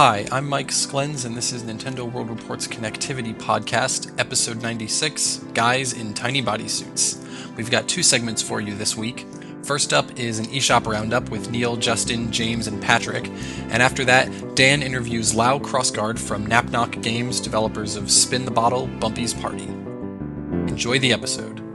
Hi, I'm Mike Sklens, and this is Nintendo World Report's Connectivity Podcast, episode 96 Guys in Tiny Body Suits. We've got two segments for you this week. First up is an eShop roundup with Neal, Justin, James, and Patrick. And after that, Daan interviews Lau Krosgaard from KnapNok Games, developers of Spin the Bottle, Bumpie's Party. Enjoy the episode.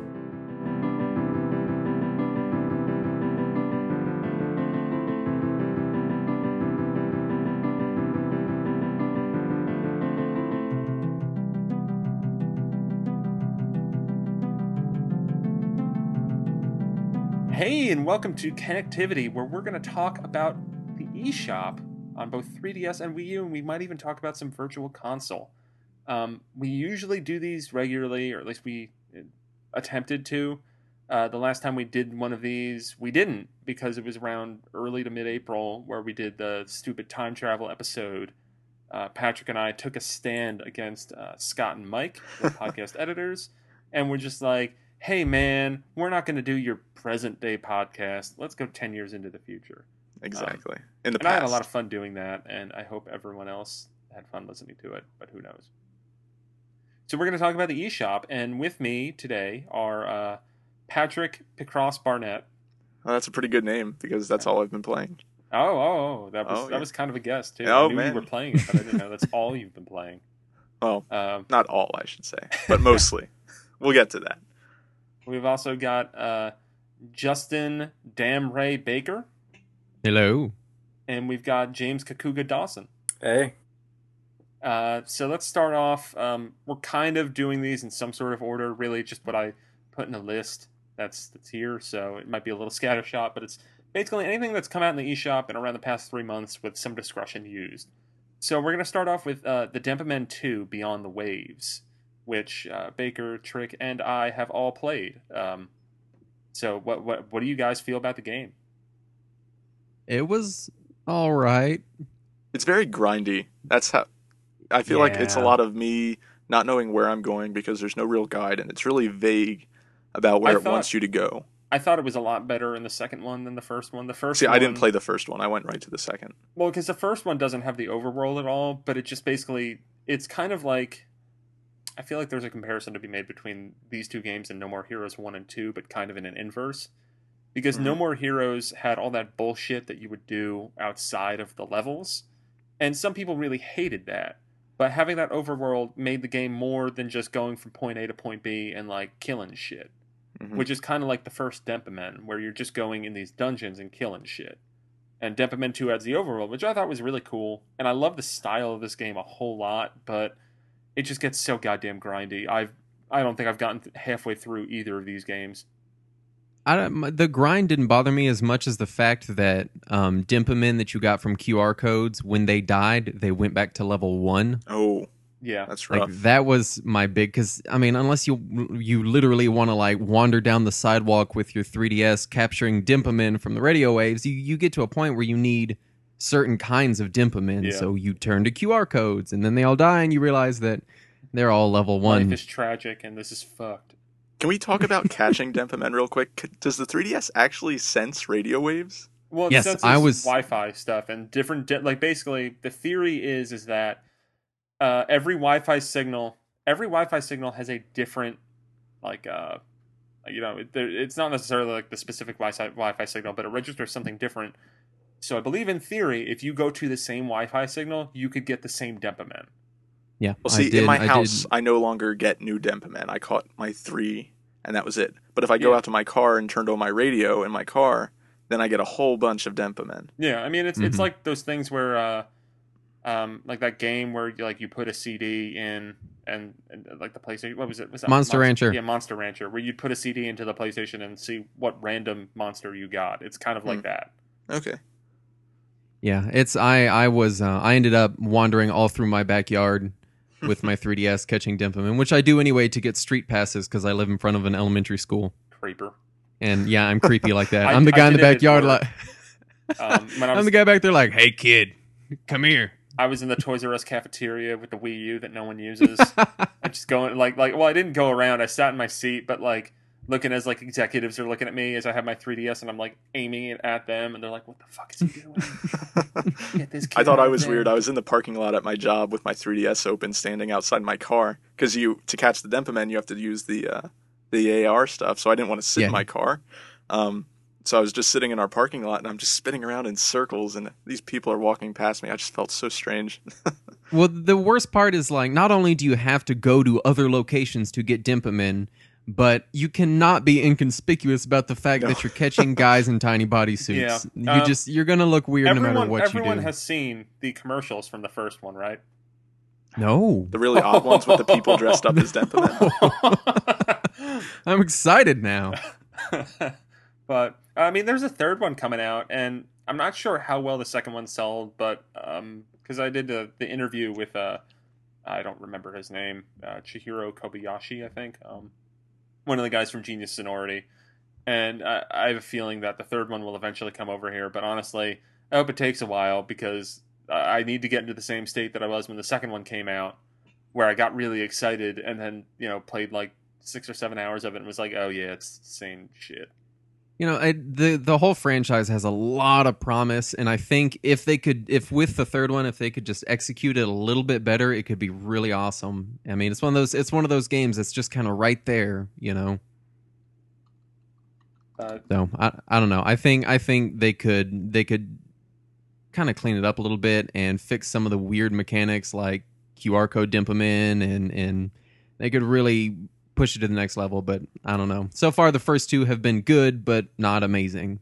Hey, and welcome to Connectivity, where we're going to talk about the eShop on both 3DS and Wii U, and we might even talk about some Virtual Console. Um, we usually do these regularly, or at least we uh, attempted to. Uh, the last time we did one of these, we didn't because it was around early to mid April where we did the stupid time travel episode. Uh, Patrick and I took a stand against uh, Scott and Mike, the podcast editors, and we're just like, hey man, we're not going to do your present day podcast. Let's go 10 years into the future. Exactly. In the and I had a lot of fun doing that, and I hope everyone else had fun listening to it, but who knows. So we're going to talk about the eShop, and with me today are uh, Patrick Picross Barnett. Oh, that's a pretty good name because that's all I've been playing. Oh, oh, oh that was Oh, that was kind of a guess too. Oh, I knew man. you were playing it, but I didn't know that's all you've been playing. Well, Um, not all, I should say, but mostly. we'll get to that. We've also got uh, Justin Damrey Baker, Hello. and we've got James Kokuga Dawson. Hey. Uh, so let's start off. Um, we're kind of doing these in some sort of order, really, just what I put in a list that's that's here. So it might be a little scattershot, but it's basically anything that's come out in the eShop in around the past three months with some discretion used. So we're going to start off with uh, the Denpa Men 2 Beyond the Waves, which uh, Baker, Trick, and I have all played. Um, so what what what do you guys feel about the game? It was all right. It's very grindy. That's how I feel like it's a lot of me not knowing where I'm going because there's no real guide and it's really vague about where I it thought- wants you to go. I thought it was a lot better in the second one than the first one. The first See, I didn't play the first one. I went right to the second. Well, because the first one doesn't have the overworld at all, but it just basically it's kind of like I feel like there's a comparison to be made between these two games and No More Heroes one and two, but kind of in an inverse. Because No Mhm. More Heroes had all that bullshit that you would do outside of the levels, and some people really hated that. But having that overworld made the game more than just going from point A to point B and like killing shit Mhm. which is kind of like the first Denpa Men, where you're just going in these dungeons and killing shit. And Denpa Men 2 adds the overworld, which I thought was really cool. And I love the style of this game a whole lot, but it just gets so goddamn grindy. I've I don't think I've gotten th- halfway through either of these games. I don't, the grind didn't bother me as much as the fact that um, Denpa Men that you got from QR codes, when they died, they went back to level one. Oh, Yeah. that's Like rough. that was my big because I mean, unless you you literally want to like wander down the sidewalk with your 3ds capturing Denpa Men from the radio waves, you you get to a point where you need certain kinds of Denpa Men. Yeah. So you turn to QR codes, and then they all die, and you realize that they're all level one. Life is tragic and this is fucked. Can we talk about catching Denpa Men real quick? Does the 3DS actually sense radio waves? Well, Yes, since I was- Wi-Fi stuff and different. Di- like basically, the theory is is that uh, every Wi-Fi signal, every Wi-Fi signal has a different, like, uh, you know, it, it's not necessarily like the specific Wi-Fi Wi-Fi signal, but it registers something different. So I believe in theory, if you go to the same Wi-Fi signal, you could get the same Denpa Men. yeah, Well, I see, did- in my I house, did- I no longer get new Denpa Men. I caught my three, and that was it. But if I go Yeah. out to my car and turned on my radio in my car, then I get a whole bunch of Denpa Men. Yeah, I mean it's it's Mhm. like those things where, uh, um, like that game where you, like you put a CD in and, and like the PlayStation. What was it? Was that Monster Rancher. Yeah, Monster Rancher, where you'd put a CD into the PlayStation and see what random monster you got. It's kind of like Hmm. that. Okay. Yeah, it's I I was uh, I ended up wandering all through my backyard with my 3DS catching Denpa Men, which I do anyway to get street passes because I live in front of an elementary school. Creeper. And yeah, I'm creepy like that. I- I'm the guy in the did it at backyard like Um, when I I'm the guy back there like, "Hey kid, come here." I was in the Toys R Us cafeteria with the Wii U that no one uses. I just going like like well, I didn't go around. I sat in my seat, but like looking as like executives are looking at me as I have my 3DS and I'm like aiming it at them and they're like, "What the fuck is he doing?" Get this kid I thought I was there. weird. I was in the parking lot at my job with my 3DS open, standing outside my car. Because you to catch the Denpa Men, you have to use the uh, the AR stuff. So I didn't want to sit Yeah. in my car. Um, so I was just sitting in our parking lot, and I'm just spinning around in circles, and these people are walking past me. I just felt so strange. Well, the worst part is like not only do you have to go to other locations to get Denpa Men, but you cannot be inconspicuous about the fact No. that you're catching guys in tiny bodysuits. Yeah. You Um, just you're gonna look weird everyone, no matter what you do. everyone do. has seen the commercials from the first one, right? no, the really odd ones with the people dressed up as Dempamen. I'm excited now. but I mean, there's a third one coming out, and I'm not sure how well the second one sold, but because I did the, the interview with uh, I don't remember his name, uh, Chihiro Kobayashi, I think, um, one of the guys from Genius Sonority, and I, I have a feeling that the third one will eventually come over here. But honestly, I hope it takes a while because I need to get into the same state that I was when the second one came out, where I got really excited and then you know played like six or seven hours of it and was like, oh yeah, it's the same shit. You know, I, the the whole franchise has a lot of promise, and I think if they could, if with the third one, if they could just execute it a little bit better, it could be really awesome. I mean, it's one of those, it's one of those games that's just kind of right there, you know. Uh, So I, I don't know. I think I think they could they could kind of clean it up a little bit and fix some of the weird mechanics like QR code in and and they could really push it to the next level. But I don't know. So far, the first two have been good, but not amazing.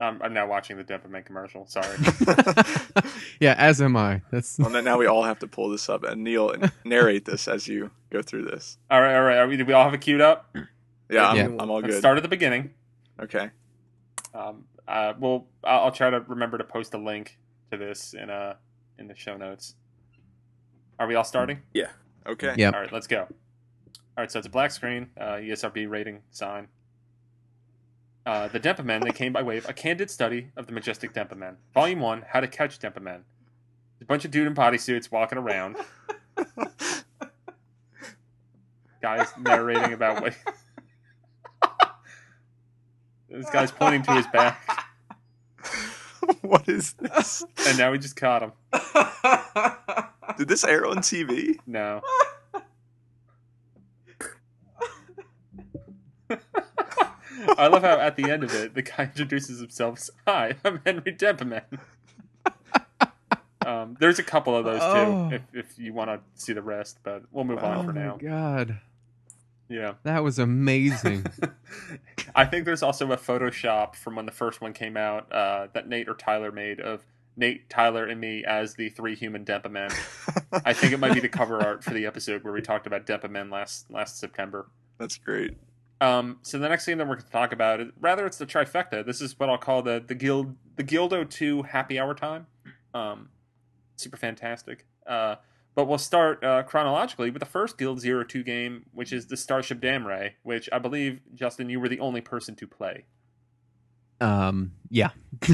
I'm, I'm now watching the Denpa Men commercial. Sorry. yeah, as am I. That's well, now we all have to pull this up and Neal narrate this as you go through this. all right, all right. Are we, do we all have it queued up? Yeah, I'm, Yeah. I'm all Let's good. start at the beginning. Okay. Um, uh, well, I'll, I'll try to remember to post a link to this in uh in the show notes. Are we all starting? Yeah. Okay. Yep. All right, let's go. All right, so it's a black screen, uh, ESRB rating sign. Uh, the Denpa Men, they came by way of a candid study of the majestic Denpa Men. Volume 1, How to Catch Denpa Men. A bunch of dude in bodysuits walking around, guys narrating about what. this guy's pointing to his back, what is this? and now we just caught him. Did this air on TV? No. I love how at the end of it, the guy introduces himself. as, Hi, I'm Henry Denpa Man. Um, there's a couple of those Oh. too, if, if you want to see the rest, but we'll move oh on for my now. god, Yeah. that was amazing. I think there's also a Photoshop from when the first one came out uh, that Nate or Tyler made of Nate, Tyler, and me as the three human Denpa Men. I think it might be the cover art for the episode where we talked about Denpa Men last last September. That's great. Um, so the next game that we're going to talk about, is, rather, it's the trifecta. This is what I'll call the the guild the Guildo Two Happy Hour Time. Um, super fantastic. Uh, but we'll start uh, chronologically with the first Guild Zero Two game, which is the Starship Damrey, which I believe Justin, you were the only person to play. um, yeah.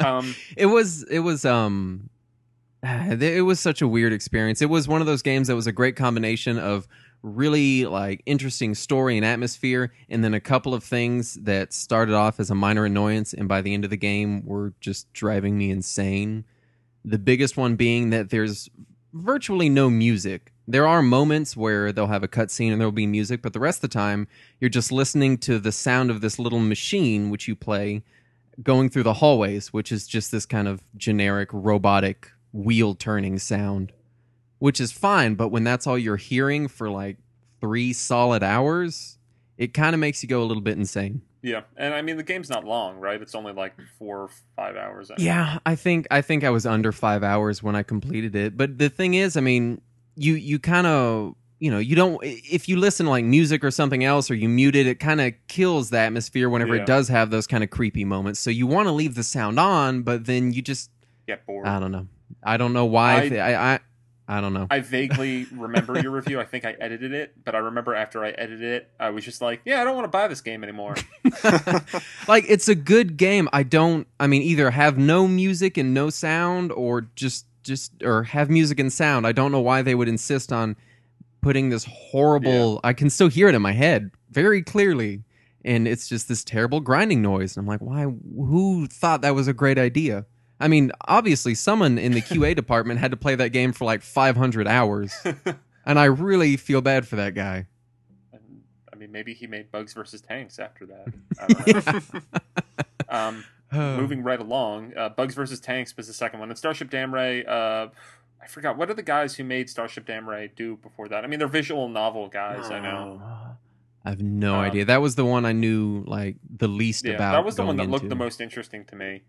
Um, it was it was um it was such a weird experience it was one of those games that was a great combination of really like interesting story and atmosphere and then a couple of things that started off as a minor annoyance and by the end of the game were just driving me insane. The biggest one being that there's virtually no music. There are moments where they'll have a cutscene and there'll be music but the rest of the time you're just listening to the sound of this little machine which you play going through the hallways, which is just this kind of generic robotic wheel turning sound, which is fine. But when that's all you're hearing for like three solid hours, it kind of makes you go a little bit insane. yeah, and I mean the game's not long, right? It's only like four or five hours. I. Yeah, I think I think I was under five hours when I completed it. But the thing is, I mean, you you kind of you know you don't if you listen to like music or something else or you mute it, it kind of kills the atmosphere whenever Yeah. it does have those kind of creepy moments. So you want to leave the sound on, but then you just get bored. I don't know. I don't know why. I- I I, I, I don't know. I vaguely remember your review. I think I edited it, but I remember after I edited it, I was just like, "Yeah, I don't want to buy this game anymore." like it's a good game. I don't. I mean, either have no music and no sound, or just just or have music and sound. I don't know why they would insist on putting this horrible. I can still hear it in my head very clearly, and it's just this terrible grinding noise. And I'm like, why? Who thought that was a great idea? I mean, obviously, someone in the QA department had to play that game for like 500 hours, and I really feel bad for that guy. And, I mean, maybe he made Bugs versus Tanks after that. I don't know. um, moving right along, uh, Bugs versus Tanks was the second one, and Starship Damrey. Uh, I forgot what are the guys who made Starship Damrey do before that. I mean, they're visual novel guys. I know. I have no Um, idea. That was the one I knew like the least Yeah, about. that was the one that going looked into. the most interesting to me.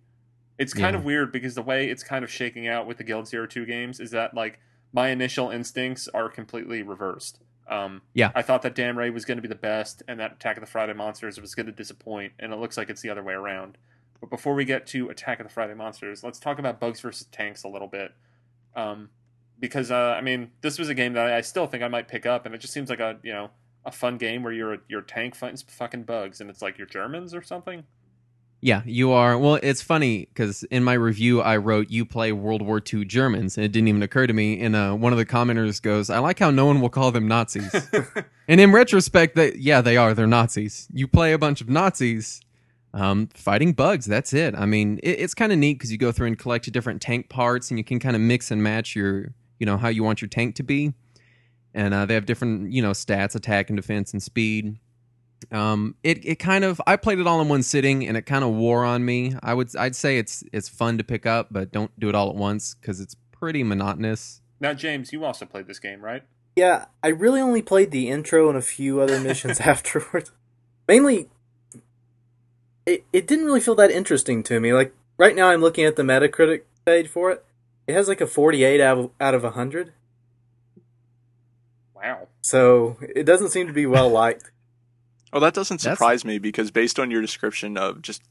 It's kind Yeah. of weird because the way it's kind of shaking out with the Guild Zero Two games is that like my initial instincts are completely reversed. Um, Yeah. I thought that Damrey was going to be the best, and that Attack of the Friday Monsters was going to disappoint, and it looks like it's the other way around. But before we get to Attack of the Friday Monsters, let's talk about Bugs versus Tanks a little bit. Um, because uh, I mean, this was a game that I still think I might pick up, and it just seems like a you know a fun game where you're a, you're tank fighting fucking bugs, and it's like you're Germans or something. Yeah, you are. Well, it's funny because in my review I wrote you play World War II Germans, and it didn't even occur to me. And uh, one of the commenters goes, "I like how no one will call them Nazis." and in retrospect, that yeah, they are. They're Nazis. You play a bunch of Nazis um, fighting bugs. That's it. I mean, it, it's kind of neat because you go through and collect different tank parts, and you can kind of mix and match your, you know, how you want your tank to be. And uh, they have different, you know, stats, attack and defense and speed um it it kind of i played it all in one sitting and it kind of wore on me i would i'd say it's it's fun to pick up but don't do it all at once because it's pretty monotonous Now, James, you also played this game, right? Yeah, I really only played the intro and a few other missions afterwards. Mainly, it it didn't really feel that interesting to me. Like right now, I'm looking at the Metacritic page for it. It has like a 48 out of out of 100, Wow. so it doesn't seem to be well liked. Oh, that doesn't That's- surprise me because based on your description of just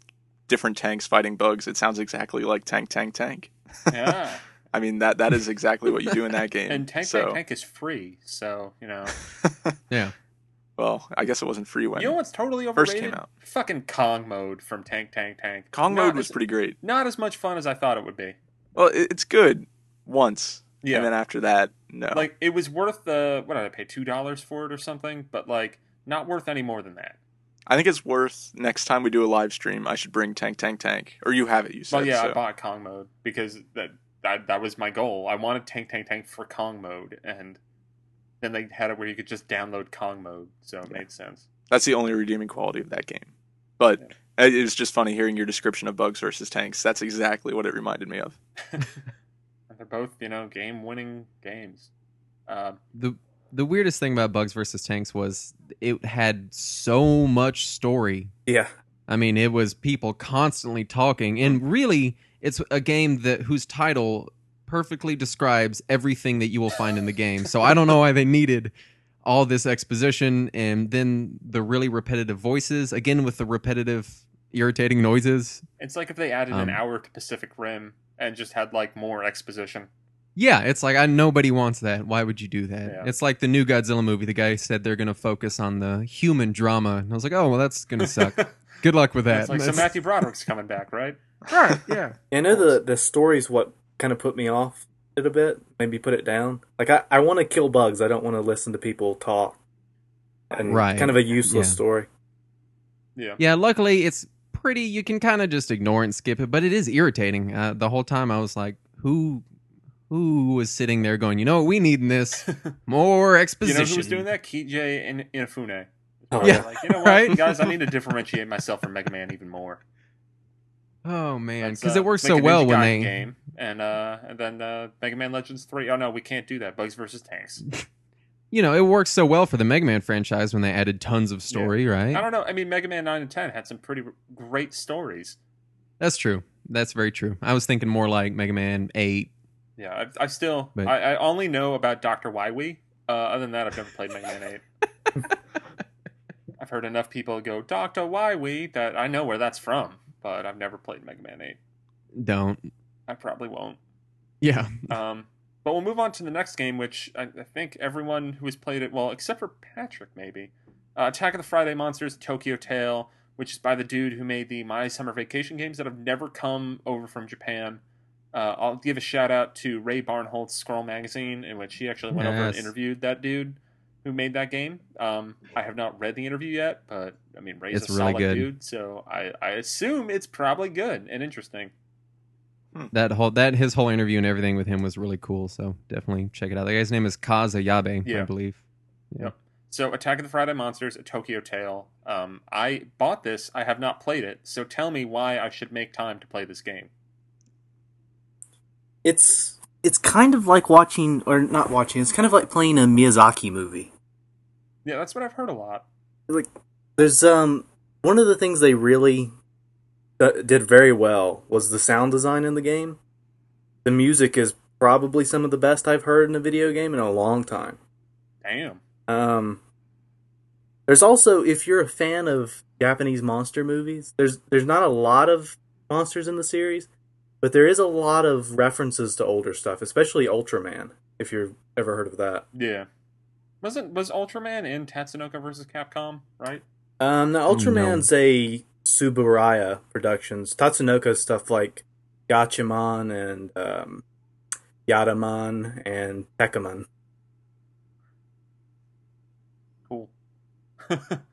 different tanks fighting bugs, it sounds exactly like Tank Tank Tank. Yeah. I mean that that is exactly what you do in that game. and Tank so, Tank Tank is free, so you know. yeah well, I guess it wasn't free when You know what's totally First came out. Fucking Kong mode from Tank Tank Tank. Kong Not mode was as- pretty great. Not as much fun as I thought it would be. Well, it's good once, Yeah. and then after that, no. Like it was worth the what did I pay two dollars for it or something? But like not worth any more than that. I think it's worth next time we do a live stream. I should bring Tank Tank Tank, or you have it. You said Well, yeah, so. I bought Kong mode because that, that that was my goal. I wanted Tank Tank Tank for Kong mode, and then they had it where you could just download Kong mode, so it made sense. That's the only redeeming quality of that game. But it it was just funny hearing your description of bugs versus tanks. That's exactly what it reminded me of. They're both you know game winning games. Uh, the the weirdest thing about bugs versus tanks was it had so much story. Yeah, i mean it was people constantly talking and really it's a game that whose title perfectly describes everything that you will find in the game. So i don't know why they needed all this exposition and then the really repetitive voices again with the repetitive irritating noises. It's like if they added Um, an hour to Pacific Rim and just had like more exposition. Yeah, it's like I nobody wants that. Why would you do that? Yeah. It's like the new Godzilla movie. The guy said they're going to focus on the human drama, and I was like, oh well, that's going to suck. Good luck with that. It's like so Matthew Broderick's coming back, right? right? Yeah. I know the the story's what kind of put me off it a bit. Maybe put it down. Like I I want to kill bugs. I don't want to listen to people talk. And Right. kind of a useless Yeah. story. Yeah. Yeah. Luckily, it's pretty. You can kind of just ignore it and skip it, but it is irritating. Uh, the whole time, I was like, who, who was sitting there going, you know, what we need in this more You exposition. know who was doing that? Keiji in Inafune. Oh, Yeah. Like, you know what, Right? guys? I need to differentiate myself from Mega Man even more. Oh man, because uh, it works so well when they. game and uh and then uh Mega Man Legends three. Oh no, we can't do that. Bugs versus tanks. You know, it works so well for the Mega Man franchise when they added tons of story, right? I don't know. I mean, Mega Man nine and ten had some pretty great stories. That's true. That's very true. I was thinking more like Mega Man 8. Yeah, I, I still But- I, I only know about Doctor Wily. Uh, other than that, I've never played Mega Man eight. I've heard enough people go Doctor Wily that I know where that's from, but I've never played Mega Man eight. Don't. I probably won't. Yeah. Um, but we'll move on to the next game, which I, I think everyone who has played it, well, except for Patrick, maybe. Uh, Attack of the Friday Monsters Tokyo Tale, which is by the dude who made the My Summer Vacation games that have never come over from Japan. Uh, I'll give a shout out to Ray Barnholt's Scroll Magazine, in which he actually went over and interviewed that dude. who made that game. Um, I have not read the interview yet, but I mean, Ray's It's a really solid good. dude, so I, I assume it's probably good and interesting. That whole that his whole interview and everything with him was really cool. So definitely check it out. The guy's name is Kaz Ayabe, I Yeah. believe. So, Attack of the Friday Monsters, a Tokyo Tale. Um, I bought this. I have not played it. So, tell me why I should make time to play this game. It's it's kind of like watching or not watching. It's kind of like playing a Miyazaki movie. Yeah, that's what I've heard a lot. Like there's um one of the things they really d- did very well was the sound design in the game. The music is probably some of the best I've heard in a video game in a long time. Damn. Um, there's also if you're a fan of Japanese monster movies, there's there's not a lot of monsters in the series, but there is a lot of references to older stuff, especially Ultraman. If you've ever heard of that, Yeah. Wasn't was Ultraman in Tatsunoko versus Capcom, right? um, now Ultraman's a Tsuburaya Productions. Tatsunoko stuff like Gatchaman and um, Yatterman and Tekkaman. Cool.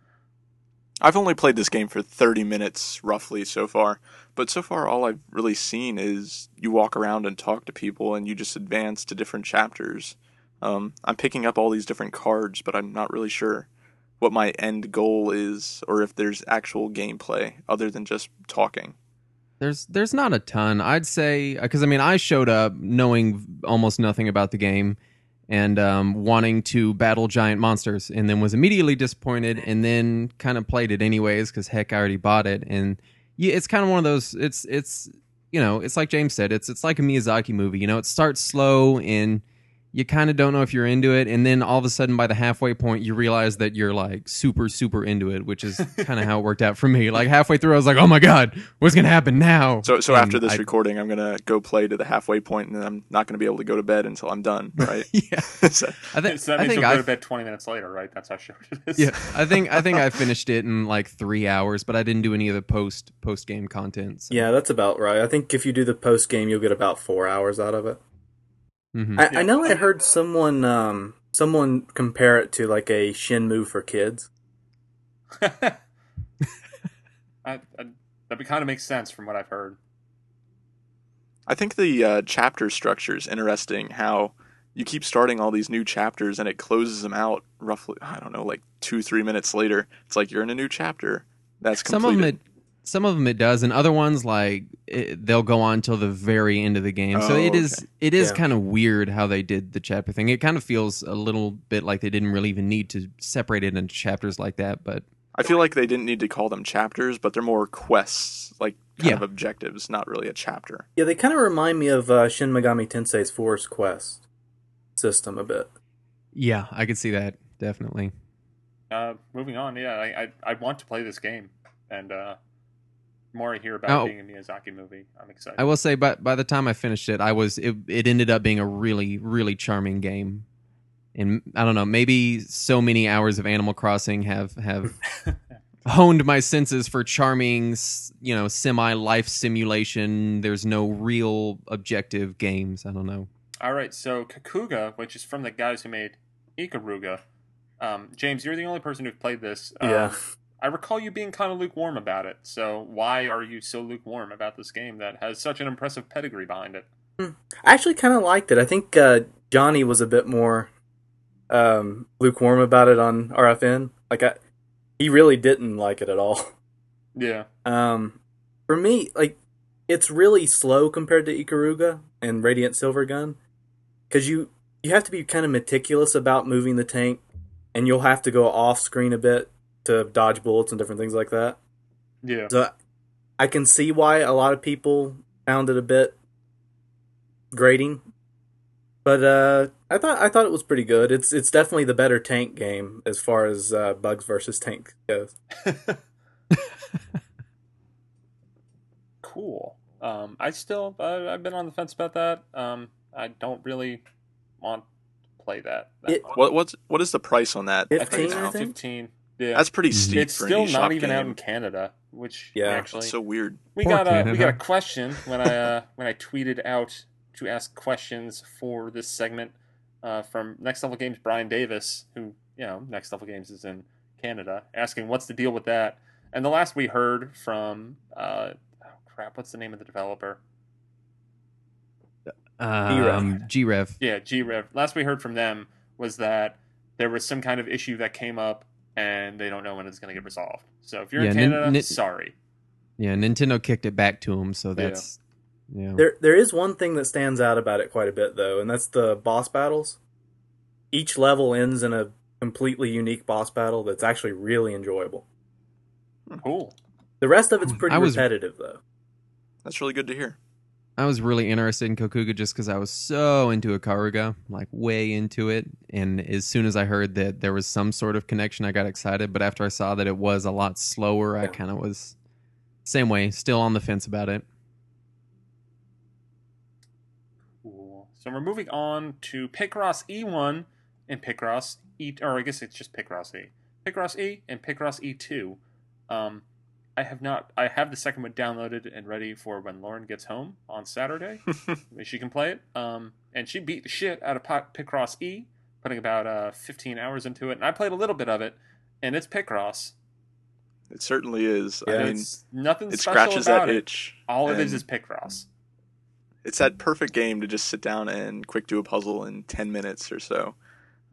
I've only played this game for 30 minutes roughly so far, but so far all I've really seen is you walk around and talk to people and you just advance to different chapters. Um, I'm picking up all these different cards, but I'm not really sure what my end goal is or if there's actual gameplay other than just talking. There's there's not a ton. I'd say because I mean I showed up knowing almost nothing about the game and um, wanting to battle giant monsters, and then was immediately disappointed, and then kind of played it anyways because heck I already bought it, and yeah, it's kind of one of those. It's it's you know it's like James said. It's it's like a Miyazaki movie. You know, it starts slow and you kind of don't know if you're into it and then all of a sudden by the halfway point you realize that you're like super super into it which is kind of how it worked out for me like halfway through i was like oh my god what's gonna happen now So, so And after this I- recording, I'm gonna go play to the halfway point, and then I'm not gonna be able to go to bed until I'm done, right? yeah So- i think so that i think you'll go i to bed 20 minutes later, right? That's how short it is. yeah i think i think i finished it in like three hours but i didn't do any of the post post game content so. Yeah, that's about right. I think if you do the post game, you'll get about four hours out of it. Mhm. I, Yeah. I know I heard someone um someone compare it to like a Shenmue for kids. I, I, that kind of makes sense from what I've heard. I think the uh, chapter structure is interesting. How you keep starting all these new chapters and it closes them out roughly. I don't know, like two, three minutes later. It's like you're in a new chapter. That's some completed. of them it some of them it does and other ones like it, they'll go on till the very end of the game so Oh, it is okay. it is Yeah. kind of weird how they did the chapter thing it kind of feels a little bit like they didn't really even need to separate it into chapters like that but I feel like they didn't need to call them chapters, but they're more quests, like kind Yeah. of objectives, not really a chapter. Yeah, they kind of remind me of uh, Shin Megami Tensei's Forest Quest system a bit. yeah i could see that definitely Uh, moving on, yeah, I, I I want to play this game, and uh, the more I hear about Oh. being a Miyazaki movie, I'm excited. i will say but by the time i finished it i was it, it ended up being a really really charming game and i don't know maybe so many hours of animal crossing have have honed my senses for charming, you know, semi life simulation. There's no real objective games. I don't know. All right, so Kokuga, which is from the guys who made Ikaruga. Um, James, you're the only person who's played this. Um, Yeah. I recall you being kind of lukewarm about it. So why are you so lukewarm about this game that has such an impressive pedigree behind it? I actually kind of liked it. I think uh, Johnny was a bit more um, lukewarm about it on RFN. Like, I, he really didn't like it at all. Yeah. Um, for me, like, it's really slow compared to Ikaruga and Radiant Silver Gun, because you you have to be kind of meticulous about moving the tank, and you'll have to go off screen a bit to dodge bullets and different things like that. Yeah. So I can see why a lot of people found it a bit grating. But uh, I thought I thought it was pretty good. It's it's definitely the better tank game as far as uh, bugs versus tank goes. cool. Um, I still, I, I've been on the fence about that. Um, I don't really want to play that. that It- What what's what is the price on that? I right think I think? 15. Yeah. That's pretty Mhm. steep. it's for still eShop not even out in Canada, which Yeah. actually That's so weird. we Poor got a we got a question when I uh, when I tweeted out to ask questions for this segment uh, from Next Level Games Brian Davis, who you know, Next Level Games is in Canada, asking what's the deal with that. And the last we heard from, uh, oh crap, what's the name of the developer? Um, G-Rev. Yeah, G-Rev. Last we heard from them was that there was some kind of issue that came up and they don't know when it's going to get resolved. So if you're Yeah, in nin- Canada, nin- sorry. Yeah, Nintendo kicked it back to them, so that's yeah. There, there is one thing that stands out about it quite a bit, though, and that's the boss battles. Each level ends in a completely unique boss battle that's actually really enjoyable. Cool. The rest of it's hmm, pretty was- repetitive, though. That's really good to hear. I was really interested in Kokuga just because I was so into Ikaruga, like way into it. And as soon as I heard that there was some sort of connection, I got excited. But after I saw that it was a lot slower, I kind of was same way, still on the fence about it. Cool. So we're moving on to Picross E1 and Picross E, or I guess it's just Picross E. Picross E and Picross E2. Um, I have not. I have the second one downloaded and ready for when Lauren gets home on Saturday. she can play it. Um, and she beat the shit out of Pi- Picross E, putting about uh 15 hours into it. And I played a little bit of it, and it's Picross. It certainly is. Yeah, I mean, it's nothing it scratches about that it. itch. All it is and is Picross. It's that perfect game to just sit down and quick do a puzzle in 10 minutes or so.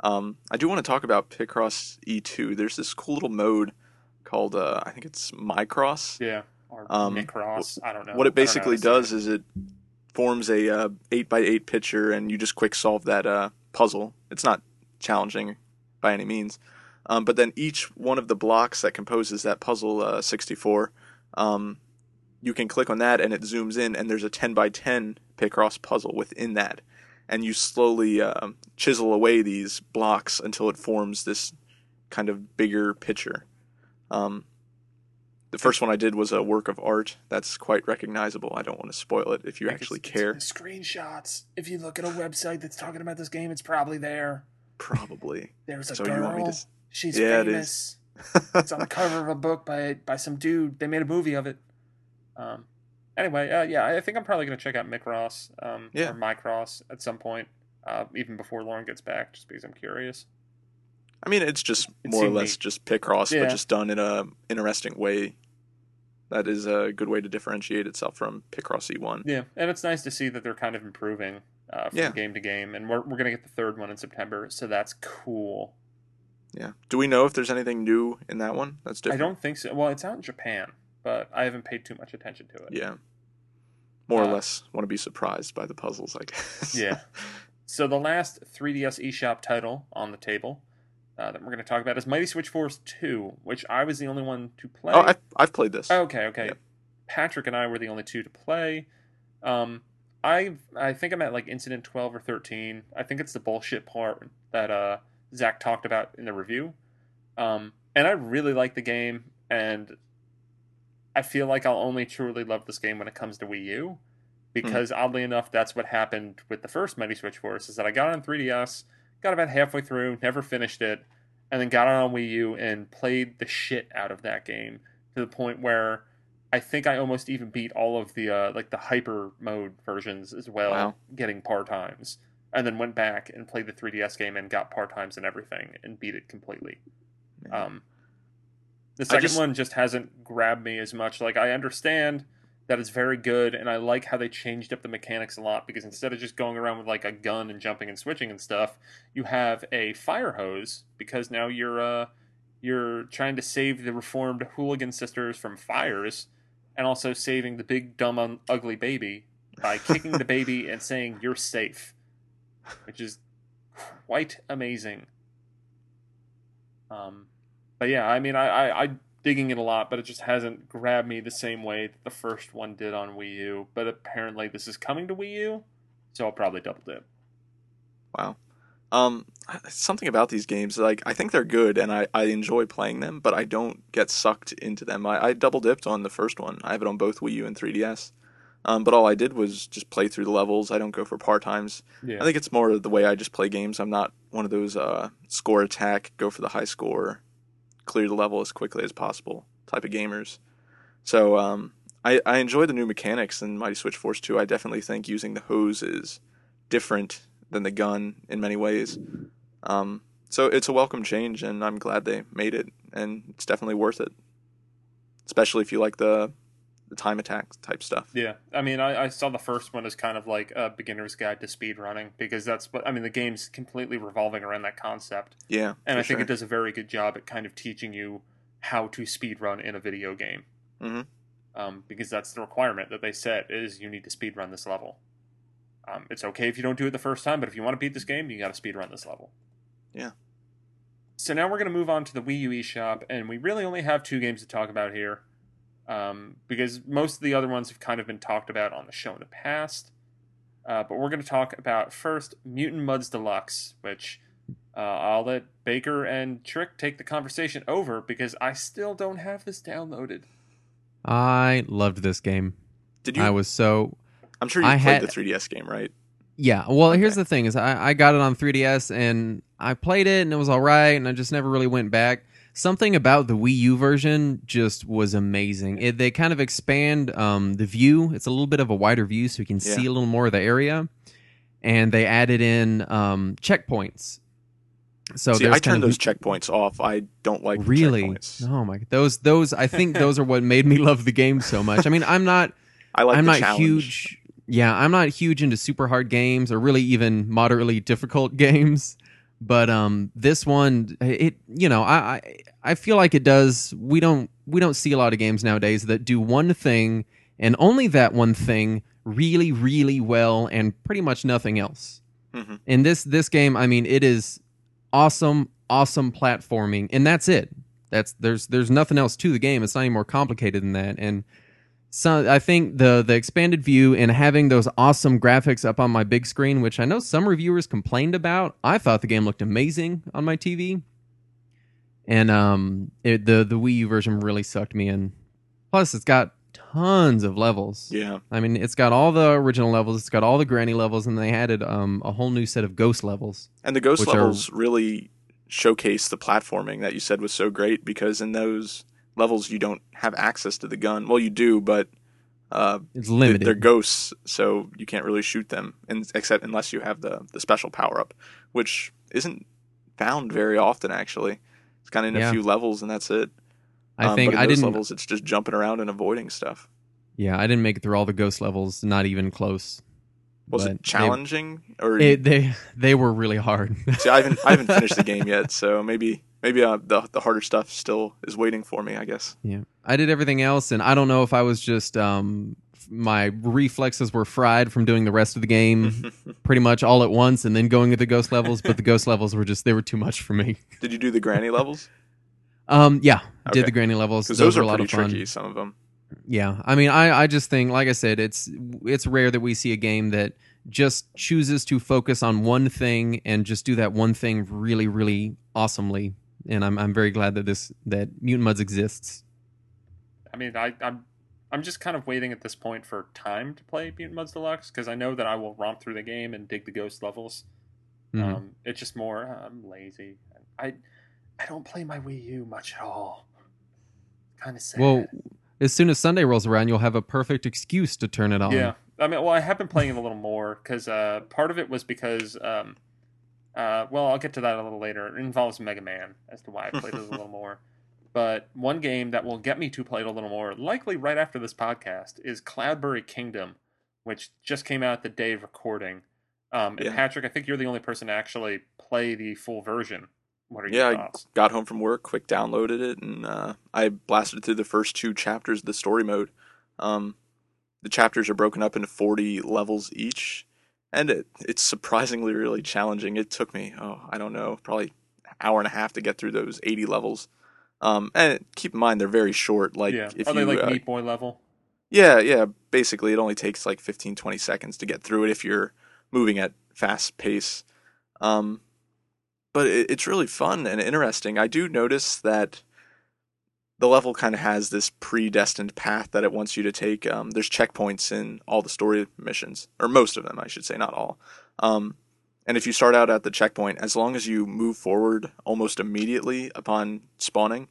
Um, I do want to talk about Picross E2. There's this cool little mode called, uh, I think it's Mycross. Yeah. Or Um, Micross. I don't know. What it don't know how basically to say it. does is it forms a uh, 8 by 8 picture and you just quick solve that uh, puzzle. It's not challenging by any means. Um, but then each one of the blocks that composes that puzzle uh, 64, um, you can click on that and it zooms in and there's a 10 by 10 Picross puzzle within that. And you slowly uh, chisel away these blocks until it forms this kind of bigger picture. Um, the first one I did was a work of art that's quite recognizable. I don't want to spoil it if you actually it's- care. it's screenshots. If you look at a website that's talking about this game, it's probably there. Probably. There's a So girl. you want me to She's Yeah, famous. it's on the cover of a book by by some dude. They made a movie of it. Um. Anyway, uh, yeah, I think I'm probably gonna check out Micross, um, Yeah. or Mycross at some point, uh, even before Lauren gets back, just because I'm curious. I mean, it's just It more or less neat. just Picross, Yeah. but just done in a interesting way. That is a good way to differentiate itself from Picross E1. Yeah, and it's nice to see that they're kind of improving uh, from Yeah. game to game, and we're we're gonna get the third one in September, so that's cool. Yeah. Do we know if there's anything new in that one? That's different. I don't think so. Well, it's out in Japan, but I haven't paid too much attention to it. Yeah. More or Uh, less want to be surprised by the puzzles, I guess. Yeah. So the last 3DS eShop title on the table uh, that we're going to talk about is Mighty Switch Force 2, which I was the only one to play. oh, I've, I've played this. okay, okay. Yep. Patrick and I were the only two to play. Um, I I think I'm at like incident 12 or 13. I think it's the bullshit part that uh, Zach talked about in the review. Um, and I really like the game, and I feel like I'll only truly love this game when it comes to Wii U. Because oddly enough, that's what happened with the first Mighty Switch Force. Is that I got it on 3DS, got about halfway through, never finished it, and then got it on Wii U and played the shit out of that game to the point where I think I almost even beat all of the uh, like the hyper mode versions as well, Wow. getting par times, and then went back and played the 3DS game and got par times and everything and beat it completely. Yeah. Um, the second just- one just hasn't grabbed me as much. Like I understand that it's very good, and I like how they changed up the mechanics a lot because instead of just going around with like a gun and jumping and switching and stuff, you have a fire hose because now you're uh you're trying to save the reformed hooligan sisters from fires, and also saving the big dumb un- ugly baby by kicking the baby and saying you're safe, which is quite amazing. Um, but yeah, I mean, I, I, I digging it a lot, but it just hasn't grabbed me the same way that the first one did on Wii U. But apparently, this is coming to Wii U, so I'll probably double dip. Wow. Um, something about these games, like I think they're good and I, I enjoy playing them, but I don't get sucked into them. I, I double dipped on the first one. I have it on both Wii U and 3DS. Um, but all I did was just play through the levels. I don't go for par times. Yeah, I think it's more the way I just play games. I'm not one of those uh, score attack, go for the high score, clear the level as quickly as possible type of gamers. So um, I, I enjoy the new mechanics in Mighty Switch Force 2. I definitely think using the hose is different than the gun in many ways. Um, So it's a welcome change, and I'm glad they made it, and it's definitely worth it. Especially if you like the the time attack type stuff. Yeah, I mean, I, I saw the first one as kind of like a beginner's guide to speed running because that's what I mean. The game's completely revolving around that concept, Yeah, and I think sure. it does a very good job at kind of teaching you how to speed run in a video game. Mhm. Um, because that's the requirement that they set is you need to speed run this level. Um, it's okay if you don't do it the first time, but if you want to beat this game, you got to speed run this level. Yeah. So now we're going to move on to the Wii U eShop, and we really only have two games to talk about here, um, because most of the other ones have kind of been talked about on the show in the past. Uh, but we're going to talk about first Mutant Mudds Deluxe, which uh, I'll let Baker and Trick take the conversation over because I still don't have this downloaded. I loved this game. Did you? I was so I'm sure you I played had- the 3DS game, right? Yeah, well, here's the thing: is I, I got it on 3DS and I played it and it was all right, and I just never really went back. Something about the Wii U version just was amazing. It, they kind of expand um, the view; it's a little bit of a wider view, so you can Yeah. see a little more of the area. And they added in um, checkpoints. So See, I turn of- those checkpoints off. I don't like really. Oh my! God. Those those I think those are what made me love the game so much. I mean, I'm not I like I'm not challenge. huge. Yeah, I'm not huge into super hard games or really even moderately difficult games. But um, this one, it you know, I, I I feel like it does. We don't we don't see a lot of games nowadays that do one thing and only that one thing really really well and pretty much nothing else. Mhm. In this this game, I mean, it is awesome, awesome platforming, and that's it. That's there's there's nothing else to the game. It's not any more complicated than that, and so I think the the expanded view and having those awesome graphics up on my big screen, which I know some reviewers complained about, I thought the game looked amazing on my TV. And um, it, the the Wii U version really sucked me in. Plus, it's got tons of levels. Yeah, I mean, it's got all the original levels, it's got all the granny levels, and they added um a whole new set of ghost levels. and the ghost Which are- levels really showcase the platforming that you said was so great because in those levels you don't have access to the gun. Well, you do, but uh, It's limited. they're ghosts, so you can't really shoot them, and, except unless you have the the special power up, which isn't found very often. Actually, it's kind of in Yeah. a few levels, and that's it. I Um, think but in I those didn't. levels. It's just jumping around and avoiding stuff. Yeah, I didn't make it through all the ghost levels. Not even close. Was But it challenging or? They, it, they they were really hard. See, I haven't I haven't finished the game yet, so maybe maybe uh, the the harder stuff still is waiting for me. I guess. Yeah, I did everything else, and I don't know if I was just um my reflexes were fried from doing the rest of the game pretty much all at once, and then going to the ghost levels. But the ghost levels were just they were too much for me. Did you do the granny levels? Um, yeah, Okay. did the granny levels? Those, those, were are a lot pretty of fun. tricky. Some of them. Yeah, I mean, I I just think, like I said, it's it's rare that we see a game that just chooses to focus on one thing and just do that one thing really, really awesomely. And I'm I'm very glad that this that Mutant Mudds exists. I mean, I, I'm I'm just kind of waiting at this point for time to play Mutant Mudds Deluxe because I know that I will romp through the game and dig the ghost levels. Mhm. Um, it's just more I'm lazy. I I don't play my Wii U much at all. Kind of sad. well, as soon as Sunday rolls around, you'll have a perfect excuse to turn it on. yeah. I mean, well, I have been playing it a little more because uh, part of it was because, um, uh, well, I'll get to that a little later. It involves Mega Man as to why I played it a little more. But one game that will get me to play it a little more, likely right after this podcast, is Cloudberry Kingdom, which just came out the day of recording. Um, and Yeah. Patrick, I think you're the only person to actually play the full version. What are Yeah, I got home from work, quick downloaded it, and uh, I blasted through the first two chapters of the story mode. Um, the chapters are broken up into 40 levels each, and it, it's surprisingly really challenging. It took me, oh, I don't know, probably an hour and a half to get through those 80 levels. Um, and keep in mind they're very short. Like yeah. if Are you, they like uh, Meat Boy level? yeah, yeah. Basically, it only takes like 15, 20 seconds to get through it if you're moving at fast pace. Um, but it, it's really fun and interesting. I do notice that the level kind of has this predestined path that it wants you to take. Um, there's checkpoints in all the story missions, or most of them, I should say, not all. Um, and if you start out at the checkpoint, as long as you move forward almost immediately upon spawning,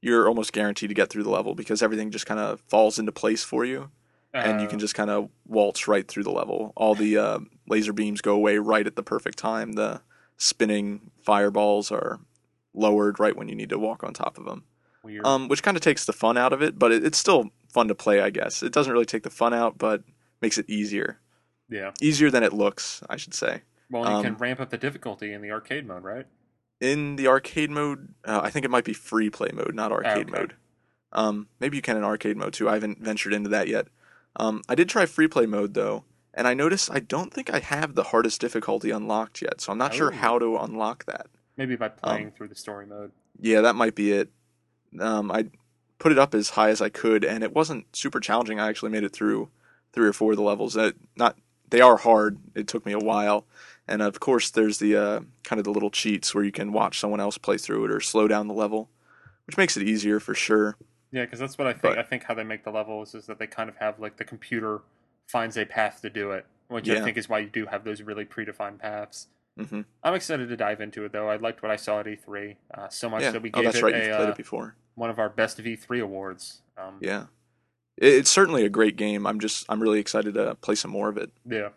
you're almost guaranteed to get through the level because everything just kind of falls into place for you and you Uh, can just kind of waltz right through the level. All the uh, laser beams go away right at the perfect time. The spinning fireballs are lowered right when you need to walk on top of them. Weird. Um, which kind of takes the fun out of it, but it, it's still fun to play, I guess. It doesn't really take the fun out, but makes it easier. yeah. Easier than it looks, I should say. Well, you can um, ramp up the difficulty in the arcade mode, right? In the arcade mode, uh, I think it might be free play mode, not arcade okay. mode. Um, maybe you can in arcade mode too. I haven't ventured into that yet. Um, I did try free play mode though, and I noticed I don't think I have the hardest difficulty unlocked yet, so I'm not sure Oh. how to unlock that. Maybe by playing Um, through the story mode. Yeah, that might be it. Um, I put it up as high as I could, and it wasn't super challenging. I actually made it through three or four of the levels. Uh, not they are hard. It took me a while, and of course, there's the uh, kind of the little cheats where you can watch someone else play through it or slow down the level, which makes it easier for sure. Yeah, because that's what I think. but- I think how they make the levels is that they kind of have like the computer finds a path to do it, which I think is why you do have those really predefined paths. hmm I'm excited to dive into it though. I liked what I saw at E3 uh, so much Yeah. that we Oh, gave that's it right. a, played uh, it before. one of our best of E3 awards. Um, Yeah. It's certainly a great game. I'm just I'm really excited to play some more of it. Yeah.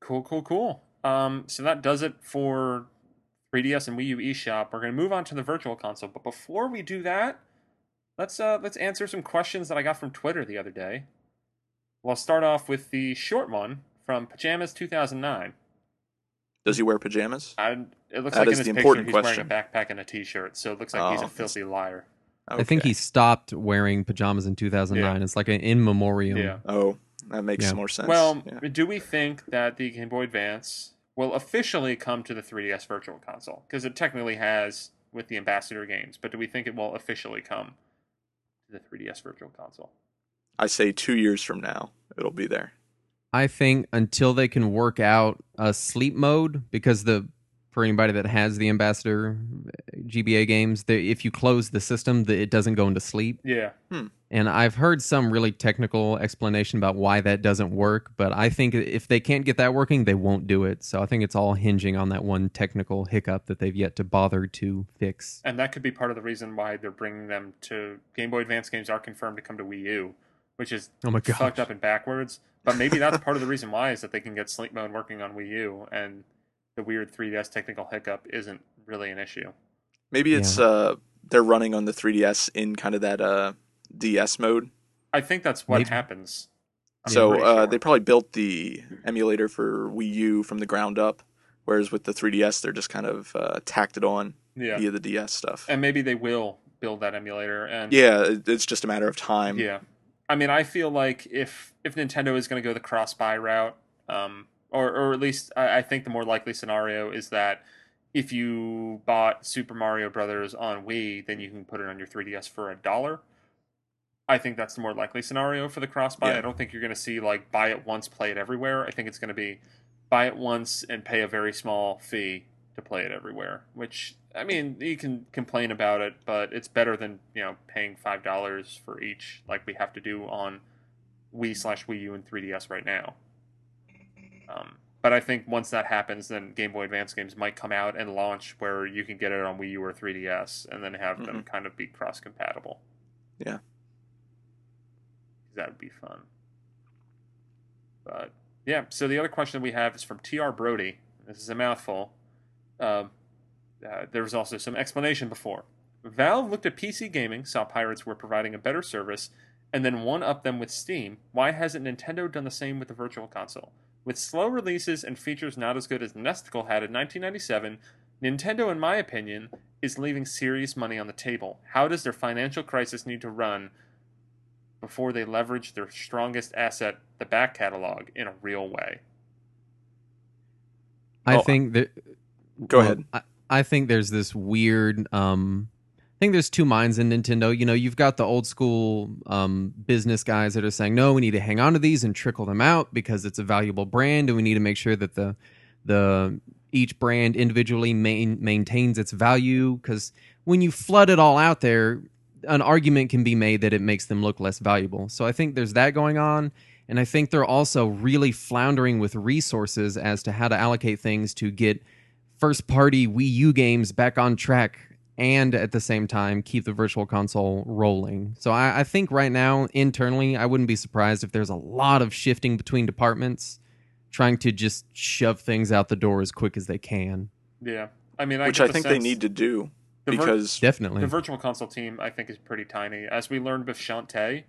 Cool, cool, cool. Um, so that does it for 3DS and Wii U eShop. We're gonna move on to the Virtual Console, but before we do that, let's uh let's answer some questions that I got from Twitter the other day. Well, I'll start off with the short one from Pajamas 2009. Does he wear pajamas? I, it looks That like in is this the picture important he's question. wearing a backpack and a t-shirt, so it looks like he's Oh, a filthy liar. I think he stopped wearing pajamas in 2009. It's like an in memoriam. Yeah. Oh, that makes Yeah. more sense. Well, yeah. do we think that the Game Boy Advance will officially come to the 3DS Virtual Console? Because it technically has with the Ambassador games, but do we think it will officially come to the 3DS Virtual Console? I say two years from now it'll be there. I think until they can work out a sleep mode, because the for anybody that has the Ambassador GBA games, the, if you close the system, the, it doesn't go into sleep. Yeah, hmm. And I've heard some really technical explanation about why that doesn't work, but I think if they can't get that working, they won't do it. So I think it's all hinging on that one technical hiccup that they've yet to bother to fix. and that could be part of the reason why they're bringing them to Game Boy Advance games are confirmed to come to Wii U, which is Oh my god. fucked up and backwards. But maybe that's part of the reason why is that they can get sleep mode working on Wii U, and the weird 3DS technical hiccup isn't really an issue. Maybe it's uh they're running on the 3DS in kind of that uh DS mode. I think that's what Maybe. happens. I'm so pretty uh, sure. they probably built the emulator for Wii U from the ground up, whereas with the 3DS they're just kind of uh, tacked it on yeah. via the DS stuff. and maybe they will build that emulator and yeah, it's just a matter of time. yeah i mean i feel like if if nintendo is going to go the cross buy route um or or at least I, I think the more likely scenario is that if you bought super mario brothers on wii then you can put it on your 3ds for a dollar i think that's the more likely scenario for the cross buy Yeah. i don't think you're going to see like buy it once play it everywhere i think it's going to be buy it once and pay a very small fee to play it everywhere. Which I mean, you can complain about it, but it's better than you know paying five dollars for each, like we have to do on Wii slash Wii U and 3DS right now. Um, but I think once that happens, then Game Boy Advance games might come out and launch where you can get it on Wii U or 3DS, and then have them kind of be cross compatible. Yeah. that would be fun. But yeah, so the other question we have is from T.R. Brody. This is a mouthful. Um, uh, there was also some explanation before. Valve looked at PC gaming, saw pirates were providing a better service, and then one up them with Steam. Why hasn't Nintendo done the same with the Virtual Console? With slow releases and features not as good as Nesticle had in 1997, Nintendo, in my opinion, is leaving serious money on the table. How does their financial crisis need to run before they leverage their strongest asset, the back catalog, in a real way? I Oh, think that. Go well, ahead. I, I think there's this weird. Um, I think there's two minds in Nintendo. You know, you've got the old school um, business guys that are saying, "No, we need to hang on to these and trickle them out because it's a valuable brand, and we need to make sure that the the each brand individually main, maintains its value." Because when you flood it all out there, an argument can be made that it makes them look less valuable. So I think there's that going on. And I think they're also really floundering with resources as to how to allocate things to get first party Wii U games back on track and at the same time keep the virtual console rolling. So I, I think right now, internally, I wouldn't be surprised if there's a lot of shifting between departments trying to just shove things out the door as quick as they can. Yeah, I mean, I which I the think they need to do the ver- because Definitely. the virtual console team I think is pretty tiny. As we learned with Shantae,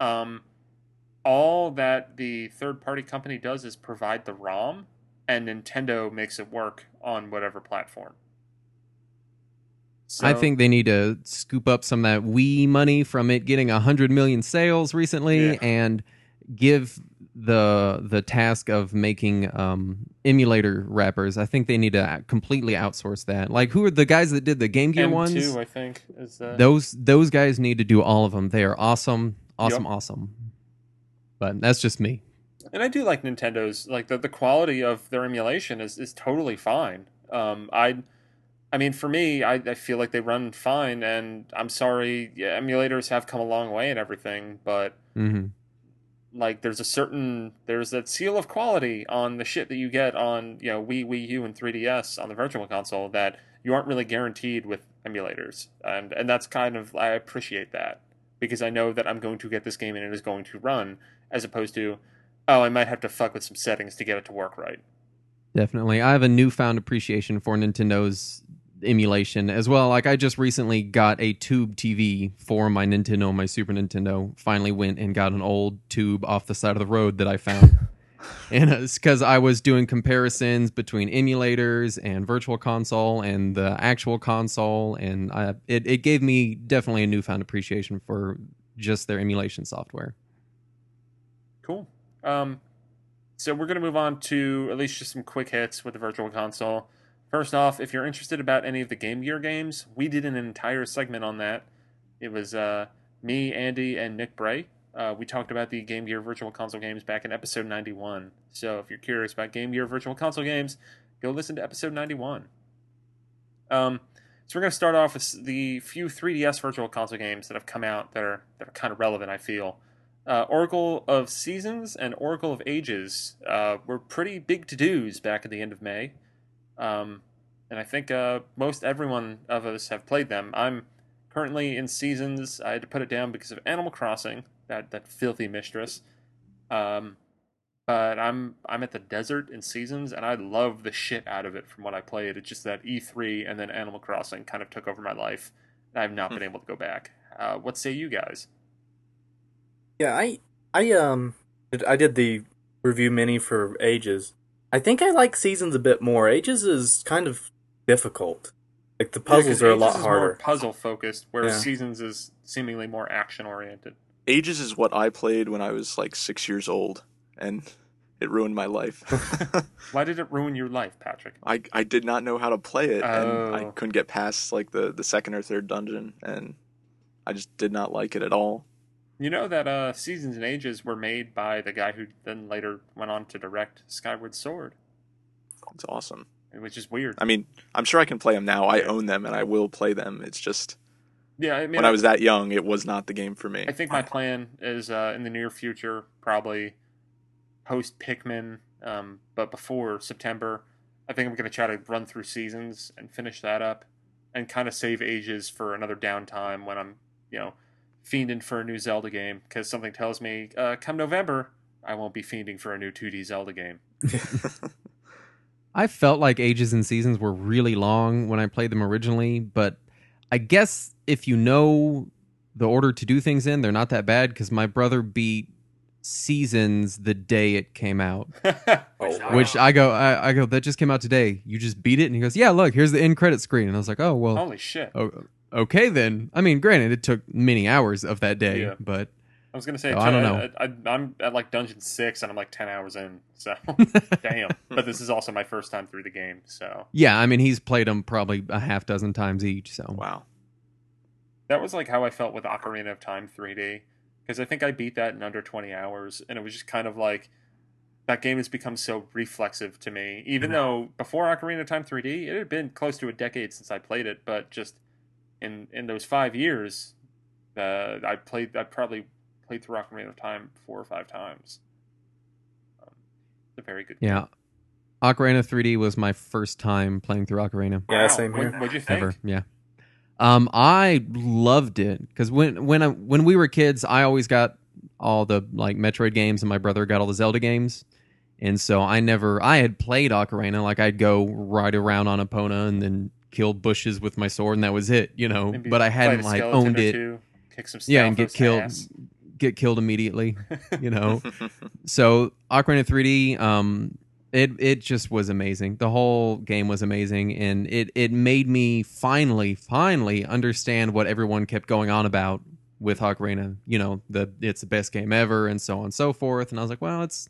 um, all that the third party company does is provide the ROM, and Nintendo makes it work on whatever platform. I think they need to scoop up some of that Wii money from it getting a hundred million sales recently, Yeah. and give the the task of making um, emulator wrappers. I think they need to completely outsource that. Like, who are the guys that did the Game Gear M2, ones? I think is the Those those guys need to do all of them. They are awesome, awesome, awesome. But that's just me. And I do like Nintendo's like the, the quality of their emulation is, is totally fine. Um, I, I mean, for me, I, I feel like they run fine, and I'm sorry, yeah, emulators have come a long way and everything, but hmm like there's a certain there's that seal of quality on the shit that you get on you know Wii, Wii U, and 3DS on the Virtual Console that you aren't really guaranteed with emulators, and and that's kind of I appreciate that because I know that I'm going to get this game and it is going to run, as opposed to oh I might have to fuck with some settings to get it to work right. Definitely. I have a newfound appreciation for Nintendo's emulation as well. Like I just recently got a tube TV for my Nintendo, my Super Nintendo. Finally went and got an old tube off the side of the road that I found. and it's because I was doing comparisons between emulators and virtual console and the actual console and I, it, it gave me definitely a newfound appreciation for just their emulation software. Cool. Um, so we're going to move on to at least just some quick hits with the Virtual Console. First off, if you're interested about any of the Game Gear games, we did an entire segment on that. It was uh, me, Andy, and Nick Bray. Uh, we talked about the Game Gear Virtual Console games back in episode 91. So if you're curious about Game Gear Virtual Console games, go listen to episode 91. Um, so we're going to start off with the few 3DS Virtual Console games that have come out that are that are kind of relevant. I feel uh, Oracle of Seasons and Oracle of Ages uh, were pretty big to dos back at the end of May. Um, and I think uh, most everyone of us have played them. I'm currently in Seasons. I had to put it down because of Animal Crossing, that, that filthy mistress. Um, but I'm I'm at the desert in Seasons, and I love the shit out of it from what I played. It's just that E3 and then Animal Crossing kind of took over my life. I've not been able to go back. Uh, what say you guys? Yeah, I I um did- I did the review mini for Ages. I think I like Seasons a bit more. Ages is kind of difficult. Like the puzzles Yeah, are 'cause a lot is harder. puzzle focused, whereas Yeah. Seasons is seemingly more action oriented. Ages is what I played when I was like six years old, and it ruined my life. Why did it ruin your life, Patrick? I I did not know how to play it, and I Oh. couldn't get past like the the second or third dungeon, and I just did not like it at all. You know that uh, Seasons and Ages were made by the guy who then later went on to direct Skyward Sword, It's awesome. which is weird. I mean, I'm sure I can play them now. I own them, and I will play them. It's just yeah, I mean, when I was that young, it was not the game for me. I think my plan is uh, in the near future, probably post Pikmin, um, but before September. I think I'm going to try to run through seasons and finish that up, and kind of save ages for another downtime when I'm, you know, fiending for a new Zelda game. Because something tells me, uh, come November, I won't be fiending for a new 2D Zelda game. I felt like Ages and Seasons were really long when I played them originally, but I guess if you know the order to do things in, they're not that bad because my brother beat Seasons the day it came out. Oh, Which I go, I, I go, that just came out today. You just beat it, and he goes, yeah, look, here's the end credit screen, and I was like, oh well, Holy shit! oh, okay then. I mean, granted, it took many hours of that day, Yeah. but I was gonna say, Oh, I don't know. I, I, I'm at like dungeon six, and I'm like ten hours in. So, damn. But this is also my first time through the game, so yeah, I mean, he's played them probably a half dozen times each. So wow. that was like how I felt with Ocarina of Time 3D, because I think I beat that in under 20 hours, and it was just kind of like that game has become so reflexive to me. Even mm-hmm. though before Ocarina of Time 3D, it had been close to a decade since I played it, but just in in those five years, uh, I played. I probably played through Ocarina of Time four or five times. Um, it's a very good. yeah, Ocarina 3D was my first time playing through Ocarina. Yeah, same What, here. what'd you think? ever. Yeah. Um, I loved it because when when I, when we were kids, I always got all the like Metroid games, and my brother got all the Zelda games. And so I never I had played Ocarina like I'd go ride around on Epona and then kill bushes with my sword and that was it, you know. Maybe but I hadn't like owned it. two, kick some Yeah, and get killed ass. get killed immediately, you know. so Ocarina 3D, um, it it just was amazing. The whole game was amazing, and it it made me finally finally understand what everyone kept going on about with Ocarina. You know, the it's the best game ever, and so on and so forth. And I was like, well, it's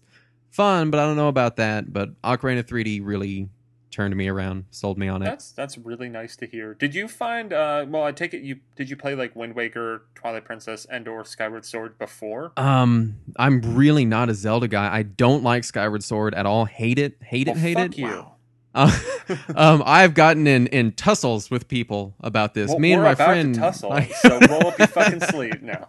fun, but I don't know about that. But Ocarina 3D really turned me around, sold me on it. That's that's really nice to hear. Did you find? Uh, well, I take it you did you play like Wind Waker, Twilight Princess, and or Skyward Sword before? Um, I'm really not a Zelda guy. I don't like Skyward Sword at all. Hate it. Hate it. Hate fuck it. you. Uh, um, I've gotten in, in tussles with people about this. Well, Me and we're my about friend, to tussle, I- so roll up your fucking sleeve now.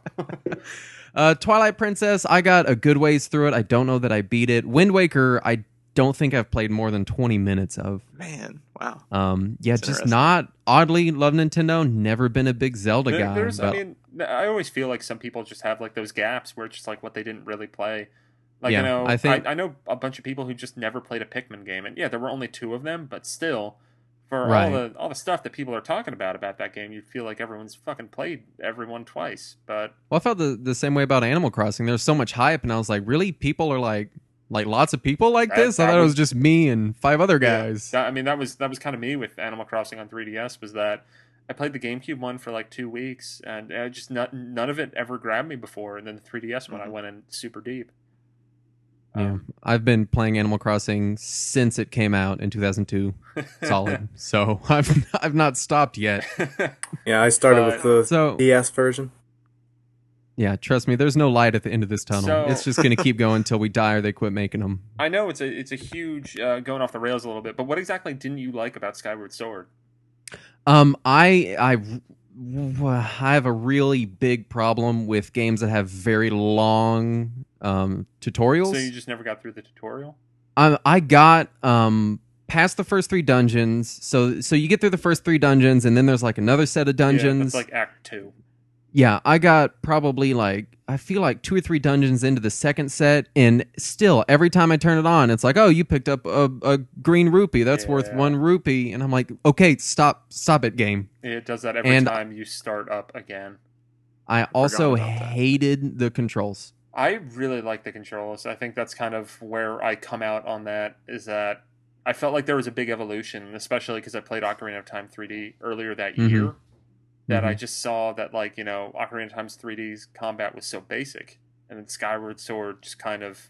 uh, Twilight Princess. I got a good ways through it. I don't know that I beat it. Wind Waker. I don't think I've played more than twenty minutes of. Man, wow. Um, yeah, That's just not. Oddly, love Nintendo. Never been a big Zelda There- guy. There's, but I mean, I always feel like some people just have like those gaps where it's just like what they didn't really play. Like Yeah, you know, I think- I, know a bunch of people who just never played a Pikmin game, and yeah, there were only two of them, but still, for all Right. the all the stuff that people are talking about about that game, you feel like everyone's fucking played everyone twice. But well, I felt the, the same way about Animal Crossing. There's so much hype, and I was like, really, people are like, like lots of people like That- this. I that thought it was- was just me and five other Yeah, guys. that- I mean, that was that was kind of me with Animal Crossing on 3DS. Was that I played the GameCube one for like two weeks, and I just not, none of it ever grabbed me before. And then the 3DS one, I Mhm. went in super deep. Yeah, Um, I've been playing Animal Crossing since it came out in 2002. Solid. so I've I've not stopped yet. Yeah, I started But- with the So DS version. Yeah, trust me, there's no light at the end of this tunnel. So- it's just gonna keep going until we die or they quit making them. I know it's a it's a huge uh, going off the rails a little bit, but what exactly didn't you like about Skyward Sword? Um, I I I have a really big problem with games that have very long um tutorials. So you just never got through the tutorial? I I got um past the first three dungeons. So so you get through the first three dungeons and then there's like another set of dungeons. Yeah, that's like Act Two. Yeah, I got probably like I feel like two or three dungeons into the second set, and still every time I turn it on, it's like, oh, you picked up a, a green rupee. That's worth one rupee, and I'm like, okay, stop, stop it, game. It does that every And- time you start up again. I also hated the controls. I really like the controls. I think that's kind of where I come out on that. Is that I felt like there was a big evolution, especially because I played Ocarina of Time 3D earlier that Mhm. year. That I Mhm. just saw that like you know Ocarina of Time's 3D's combat was so basic, and then Skyward Sword just kind of,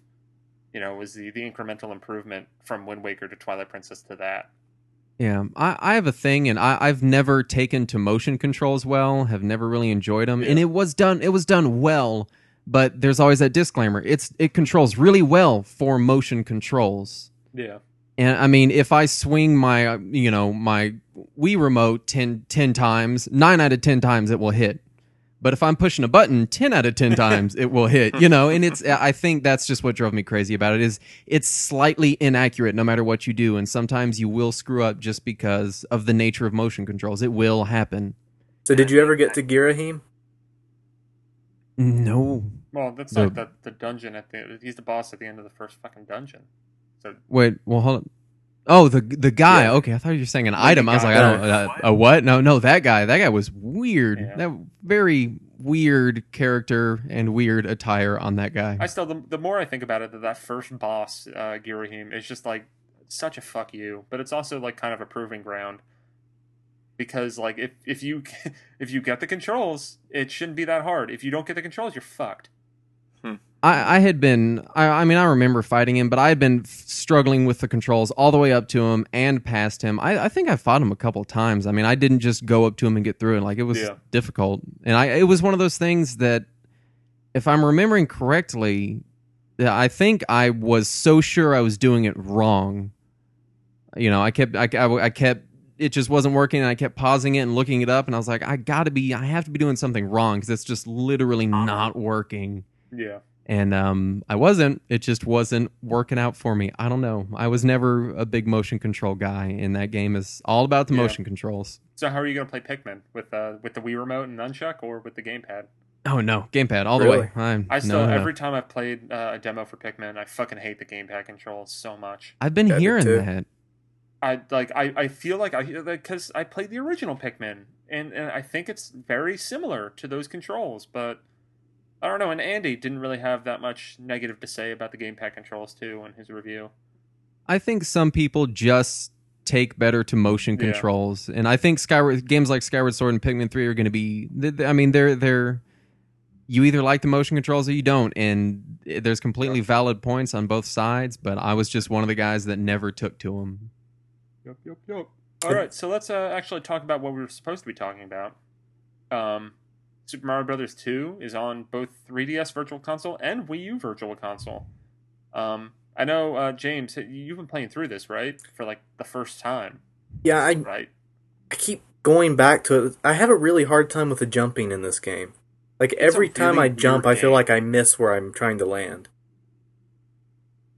you know, was the the incremental improvement from Wind Waker to Twilight Princess to that. Yeah, I, I have a thing, and I, I've never taken to motion controls well. Have never really enjoyed them, and it was done. It was done well, but there's always that disclaimer. It's it controls really well for motion controls. Yeah, And I mean, if I swing my, uh, you know, my Wii remote 10, 10 times, nine out of 10 times it will hit. But if I'm pushing a button 10 out of 10 times, it will hit, you know, and it's, I think that's just what drove me crazy about it is it's slightly inaccurate no matter what you do. And sometimes you will screw up just because of the nature of motion controls. It will happen. So did you ever get to Girahim? No. well, that's The- like the the dungeon at the he's the boss at the end of the first fucking dungeon. So Wait, well, hold on. Oh, the the guy. Yeah. Okay, I thought you were saying an the item. I was like. I don't. Uh, a what? No, no, that guy. That guy was weird. Yeah. That very weird character and weird attire on that guy. I still the, the more I think about it, that that first boss, uh, Girahim, is just like such a fuck you, but it's also like kind of a proving ground because like if if you if you get the controls, it shouldn't be that hard. If you don't get the controls, you're fucked. I, I had been. I, I mean, I remember fighting him, but I had been f- struggling with the controls all the way up to him and past him. I, I think I fought him a couple times. I mean, I didn't just go up to him and get through it. Like it was Yeah. difficult, and I it was one of those things that, if I'm remembering correctly, I think I was so sure I was doing it wrong. You know, I kept I, I, I kept it just wasn't working, and I kept pausing it and looking it up, and I was like, I got to be, I have to be doing something wrong because it's just literally uh-huh. not working Yeah, and um, I wasn't. It just wasn't working out for me. I don't know. I was never a big motion control guy, and that game is all about the Yeah. motion controls. So how are you gonna play Pikmin with uh with the Wii remote and nunchuck or with the gamepad? Oh no, gamepad all the way. I'm, I still no, no, no. every time I've played uh, a demo for Pikmin, I fucking hate the gamepad controls so much. I've been Yeah, hearing too. that. I like I, I feel like I because I played the original Pikmin and, and I think it's very similar to those controls, but I don't know. And Andy didn't really have that much negative to say about the gamepad controls too in his review. I think some people just take better to motion Yeah. controls, and I think Skyward games like Skyward Sword and Pikmin Three are going to be. I mean, they're they're. You either like the motion controls or you don't, and there's completely valid points on both sides. But I was just one of the guys that never took to them. Yep, yep, yep. All right, so let's uh, actually talk about what we were supposed to be talking about. Um, Super Mario Brothers 2 is on both 3DS Virtual Console and Wii U Virtual Console. Um, I know, uh, James, you've been playing through this, right? For like the first time, Yeah, I right? I keep going back to it. I have a really hard time with the jumping in this game. Like every time I jump, weird I feel like I miss where I'm trying to land.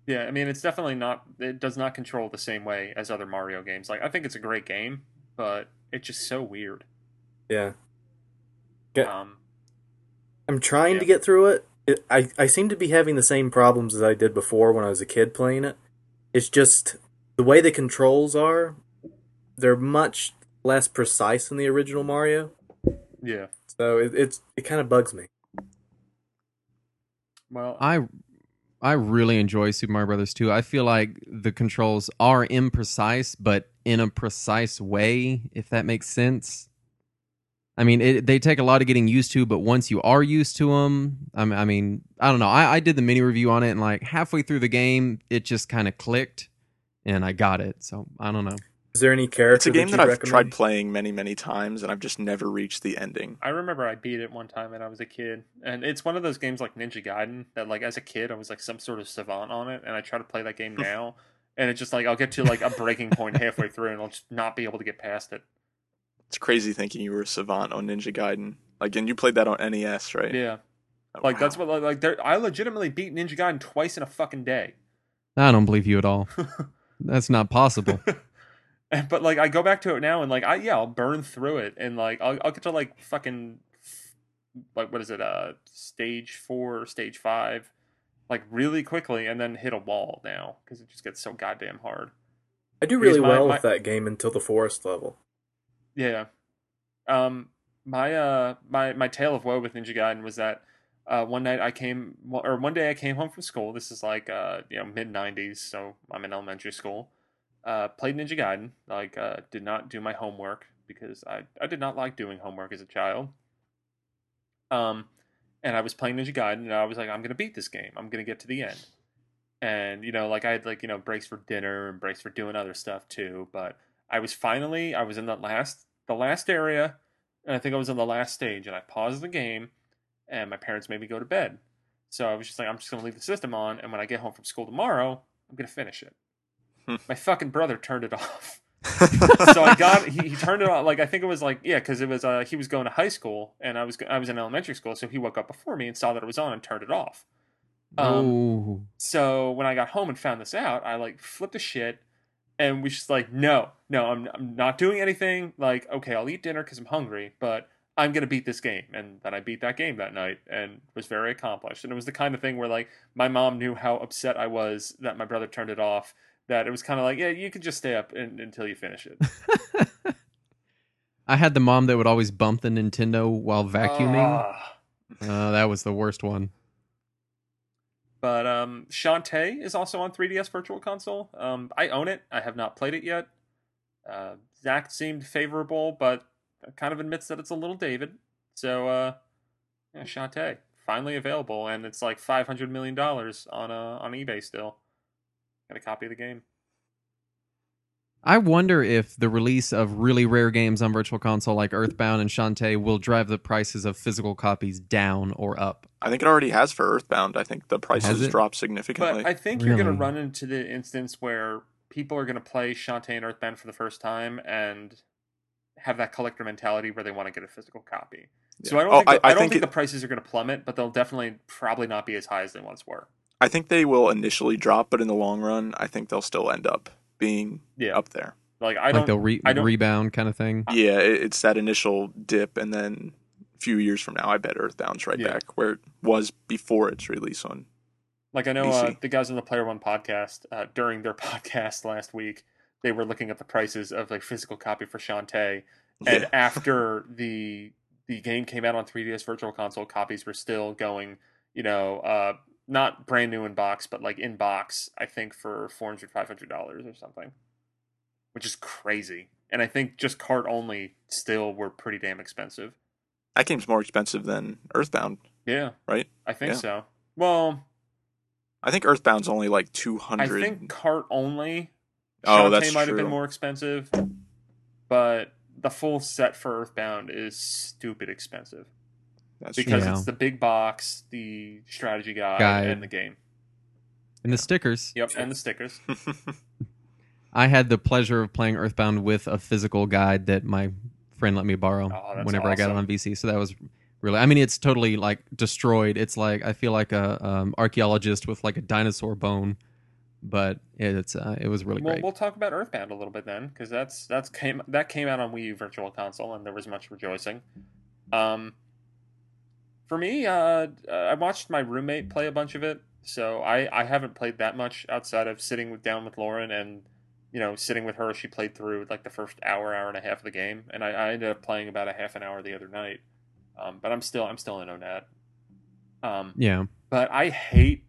Yeah, I mean, it's definitely not, it does not control the same way as other Mario games. Like, I think it's a great game, but it's just so weird. Yeah, Yeah. Um, I'm trying Yeah. to get through it. it. I I seem to be having the same problems as I did before when I was a kid playing it. It's just the way the controls are. They're much less precise than the original Mario, yeah. so it, it's it kind of bugs me. Well, I I really enjoy Super Mario Brothers 2. I feel like the controls are imprecise, but in a precise way, if that makes sense. I mean, it, they take a lot of getting used to, but once you are used to them, I mean, I, mean, I don't know. I, I did the mini review on it, and like halfway through the game, it just kind of clicked, and I got it. So I don't know. Is there any character It's a game that, that I've recommend? tried playing many, many times, and I've just never reached the ending. I remember I beat it one time when I was a kid, and it's one of those games like Ninja Gaiden that, like, as a kid, I was like some sort of savant on it, and I try to play that game now, and it's just like I'll get to like a breaking point halfway through, and I'll just not be able to get past it. It's crazy thinking you were a savant on Ninja Gaiden. Like, and you played that on NES, right? Yeah, Oh, like wow. that's what like, like there. I legitimately beat Ninja Gaiden twice in a fucking day. I don't believe you at all. That's not possible. But like I go back to it now, and like I yeah, I'll burn through it, and like I'll I'll get to like fucking like what is it uh stage four, stage five, like really quickly, and then hit a wall now because it just gets so goddamn hard. I do really my- well my- with that game until the forest level. Yeah. Um my uh my my tale of woe with Ninja Gaiden was that uh one night I came or one day I came home from school. This is like uh you know mid 90s, so I'm in elementary school. Uh played Ninja Gaiden, like uh did not do my homework because I I did not like doing homework as a child. Um and I was playing Ninja Gaiden and I was like I'm going to beat this game. I'm going to get to the end. And you know like I had like you know breaks for dinner and breaks for doing other stuff too, but I was finally I was in the last the last area, and I think I was in the last stage, and I paused the game, and my parents made me go to bed. So I was just like, I'm just gonna leave the system on, and when I get home from school tomorrow, I'm gonna finish it. Hmm. my fucking brother turned it off. so I got he, he turned it on like I think it was like yeah because it was uh, he was going to high school and I was I was in elementary school so he woke up before me and saw that it was on and turned it off. Um, so when I got home and found this out, I like flipped a shit and we just like, no, no, I'm, I'm not doing anything. Like, okay, I'll eat dinner because I'm hungry, but I'm going to beat this game. And then I beat that game that night and was very accomplished. And it was the kind of thing where like my mom knew how upset I was that my brother turned it off. That it was kind of like, yeah, you could just stay up until you finish it. I had the mom that would always bump the Nintendo while vacuuming. Ah. Uh, that was the worst one. But um, Shantae is also on 3DS Virtual Console. Um, I own it. I have not played it yet. Uh, Zach seemed favorable, but kind of admits that it's a little David. So, uh, yeah, Shantae finally available, and it's like 500 million dollars on uh, on eBay still. Got a copy of the game. I wonder if the release of really rare games on Virtual Console like Earthbound and Shantae will drive the prices of physical copies down or up. I think it already has for Earthbound. I think the prices it? dropped significantly. But I think you're going to run into the instance where people are going to play Shantae and Earthbound for the first time and have that collector mentality where they want to get a physical copy. So I don't Oh, think, the, I- I, I don't think think, it- the prices are going to plummet, but they'll definitely probably not be as high as they once were. I think they will initially drop, but in the long run, I think they'll still end up being Yeah, up there. like I like don't. they'll re- I don't- rebound kind of thing. Yeah, it's that initial dip, and then a few years from now, I bet Earthbound's right Yeah. back where it was before its release on. Like I know uh, the guys on the Player One podcast uh, during their podcast last week, they were looking at the prices of like physical copy for Shantae, and Yeah. after the the game came out on 3DS Virtual Console, copies were still going. You know, uh, not brand new in box, but like in box. I think for 400 dollars or something, which is crazy. And I think just cart only still were pretty damn expensive. That game's more expensive than Earthbound, Yeah, right? I think Yeah. so. Well, I think Earthbound's only like 200. I think cart only. Oh, Shantae that's might have been more expensive, but the full set for Earthbound is stupid expensive That's because Yeah. it's the big box, the strategy guide, Guide. and the game. And the stickers. Yep, and the stickers. I had the pleasure of playing Earthbound with a physical guide that my friend let me borrow Oh, that's whenever I got it awesome. on VC. So that was really. I mean, it's totally like destroyed. It's like I feel like a um, archaeologist with like a dinosaur bone, but it's uh, it was really well, great. we'll talk about Earthbound a little bit then, because that's that's came that came out on Wii U Virtual Console, and there was much rejoicing. Um, for me, uh, I watched my roommate play a bunch of it, so I I haven't played that much outside of sitting with, down with Lauren and you know sitting with her. She played through like the first hour, hour and a half of the game, and I, I ended up playing about a half an hour the other night. Um, but I'm still I'm still in Onett. Um, yeah, but I hate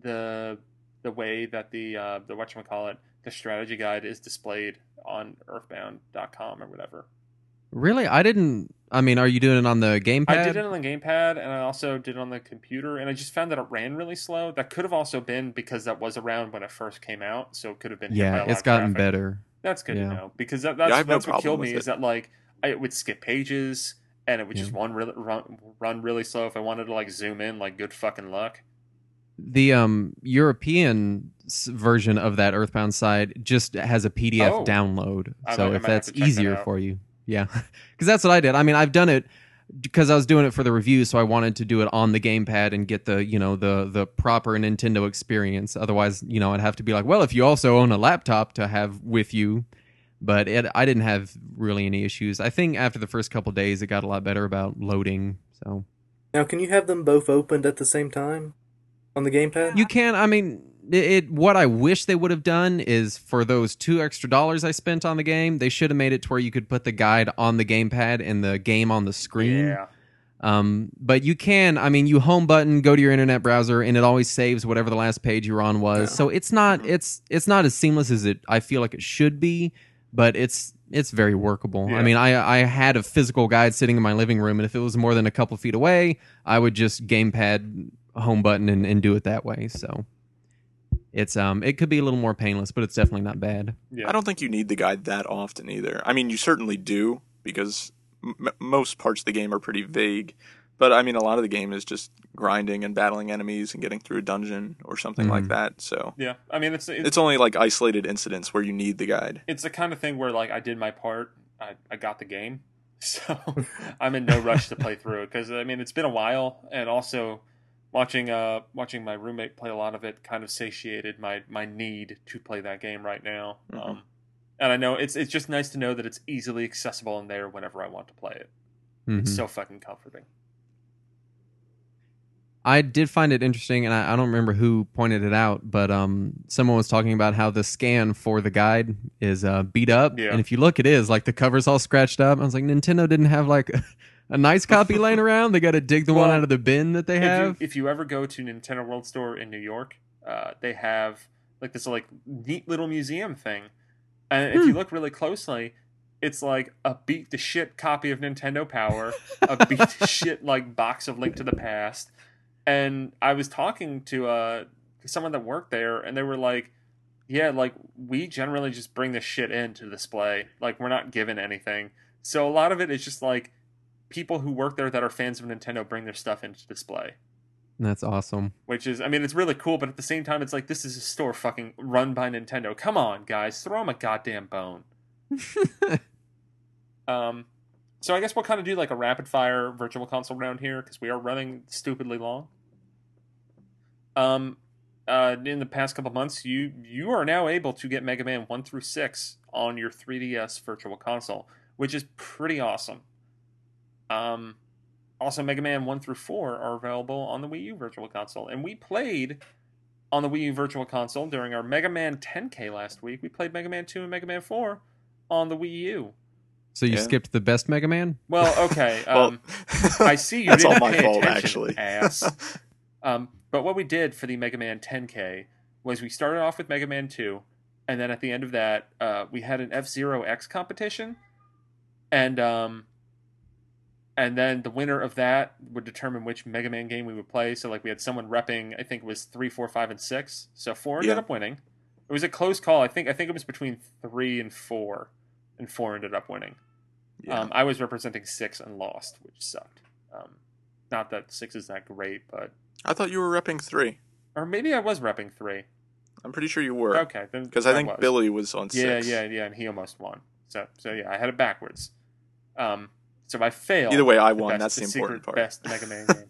the the way that the uh, the it the strategy guide is displayed on earthbound.com or whatever. Really. I didn't. I mean, are you doing it on the gamepad? I did it on the gamepad and I also did it on the computer and I just found that it ran really slow. That could have also been because that was around when it first came out, so it could have been hit by a yeah, lot it's of gotten traffic. better. That's good Yeah. to know because that, that's I have no what killed me with is that like I, it would skip pages and it would just run really run, run really slow if I wanted to like zoom in like good fucking luck. The um European version of that Earthbound side just has a PDF Oh. download. I so might- I if that's to check that easier for you, yeah, because that's what I did. I mean, I've done it because I was doing it for the review, so I wanted to do it on the gamepad and get the you know the the proper Nintendo experience. Otherwise, you know, I'd have to be like, well, if you also own a laptop to have with you. But it, I didn't have really any issues. I think after the first couple days, it got a lot better about loading. So Now, can you have them both opened at the same time on the gamepad? You can. I mean, it, it. What I wish they would have done is for those two extra dollars I spent on the game, they should have made it to where you could put the guide on the gamepad and the game on the screen. Yeah. Um, but you can. I mean, you home button, go to your internet browser, and it always saves whatever the last page you're on was. Yeah. So it's not. Mhm. It's it's not as seamless as it. I feel like it should be, but it's it's very workable. Yeah. I mean, I I had a physical guide sitting in my living room, and if it was more than a couple feet away, I would just gamepad home button and, and do it that way. So it's um it could be a little more painless, but it's definitely not bad. Yeah. I don't think you need the guide that often either. I mean, you certainly do because m- most parts of the game are pretty vague. But I mean, a lot of the game is just grinding and battling enemies and getting through a dungeon or something like Mhm. that. So Yeah. I mean it's it's it's only like isolated incidents where you need the guide. it's the kind of thing where like I did my part, I, I got the game, so I'm in no rush to play through it because I mean it's been a while, and also watching uh watching my roommate play a lot of it kind of satiated my my need to play that game right now. Mhm. Um, and I know it's it's just nice to know that it's easily accessible in there whenever I want to play it. It's Mhm. so fucking comforting. I did find it interesting, and I, I don't remember who pointed it out, but um, someone was talking about how the scan for the guide is uh, beat up, Yeah. and if you look, it is like the cover's all scratched up. I was like, Nintendo didn't have like a nice copy laying around. They got to dig the one out of the bin that they if you, have. if you ever go to Nintendo World Store in New York, uh, they have like this like neat little museum thing, and if you look really closely, it's like a beat the shit copy of Nintendo Power, a beat the shit like box of Link to the Past, and I was talking to uh someone that worked there, and they were like. Yeah, like we generally just bring this shit in to display. Like we're not given anything. So a lot of it is just like people who work there that are fans of Nintendo bring their stuff into display That's awesome. which is I mean it's really cool, but at the same time it's like this is a store fucking run by Nintendo. Come on, guys, throw them a goddamn bone. Um, so I guess we'll kind of do like a rapid fire virtual console round here because we are running stupidly long. Um, uh, in the past couple months, you you are now able to get Mega Man one through six on your 3DS Virtual Console, which is pretty awesome. Um, also, Mega Man 1 through 4 are available on the Wii U Virtual Console. And we played on the Wii U Virtual Console during our Mega Man 10K last week. We played Mega Man 2 and Mega Man 4 on the Wii U. So you Yeah. skipped the best Mega Man? Well, okay. Well, Um, I see you That's didn't all my pay fault, attention, actually. ass. um, but what we did for the Mega Man 10K was we started off with Mega Man 2, and then at the end of that, uh, we had an F Zero X competition, and um, and then the winner of that would determine which Mega Man game we would play. So like we had someone repping, I think it was three, four, five, and six. So four ended Yeah. up winning. It was a close call. I think I think it was between three and four, and four ended up winning. yeah. Um, I was representing six and lost, which sucked. Um, not that six is that great, but I thought you were repping three. or maybe I was repping three. I'm pretty sure you were. Okay, then Because I think was. Billy was on Yeah, six. yeah, yeah, and he almost won. So, so yeah, I had it backwards. Um, so if I failed. Either way, I won. That's the, important secret part. Best Mega Man game.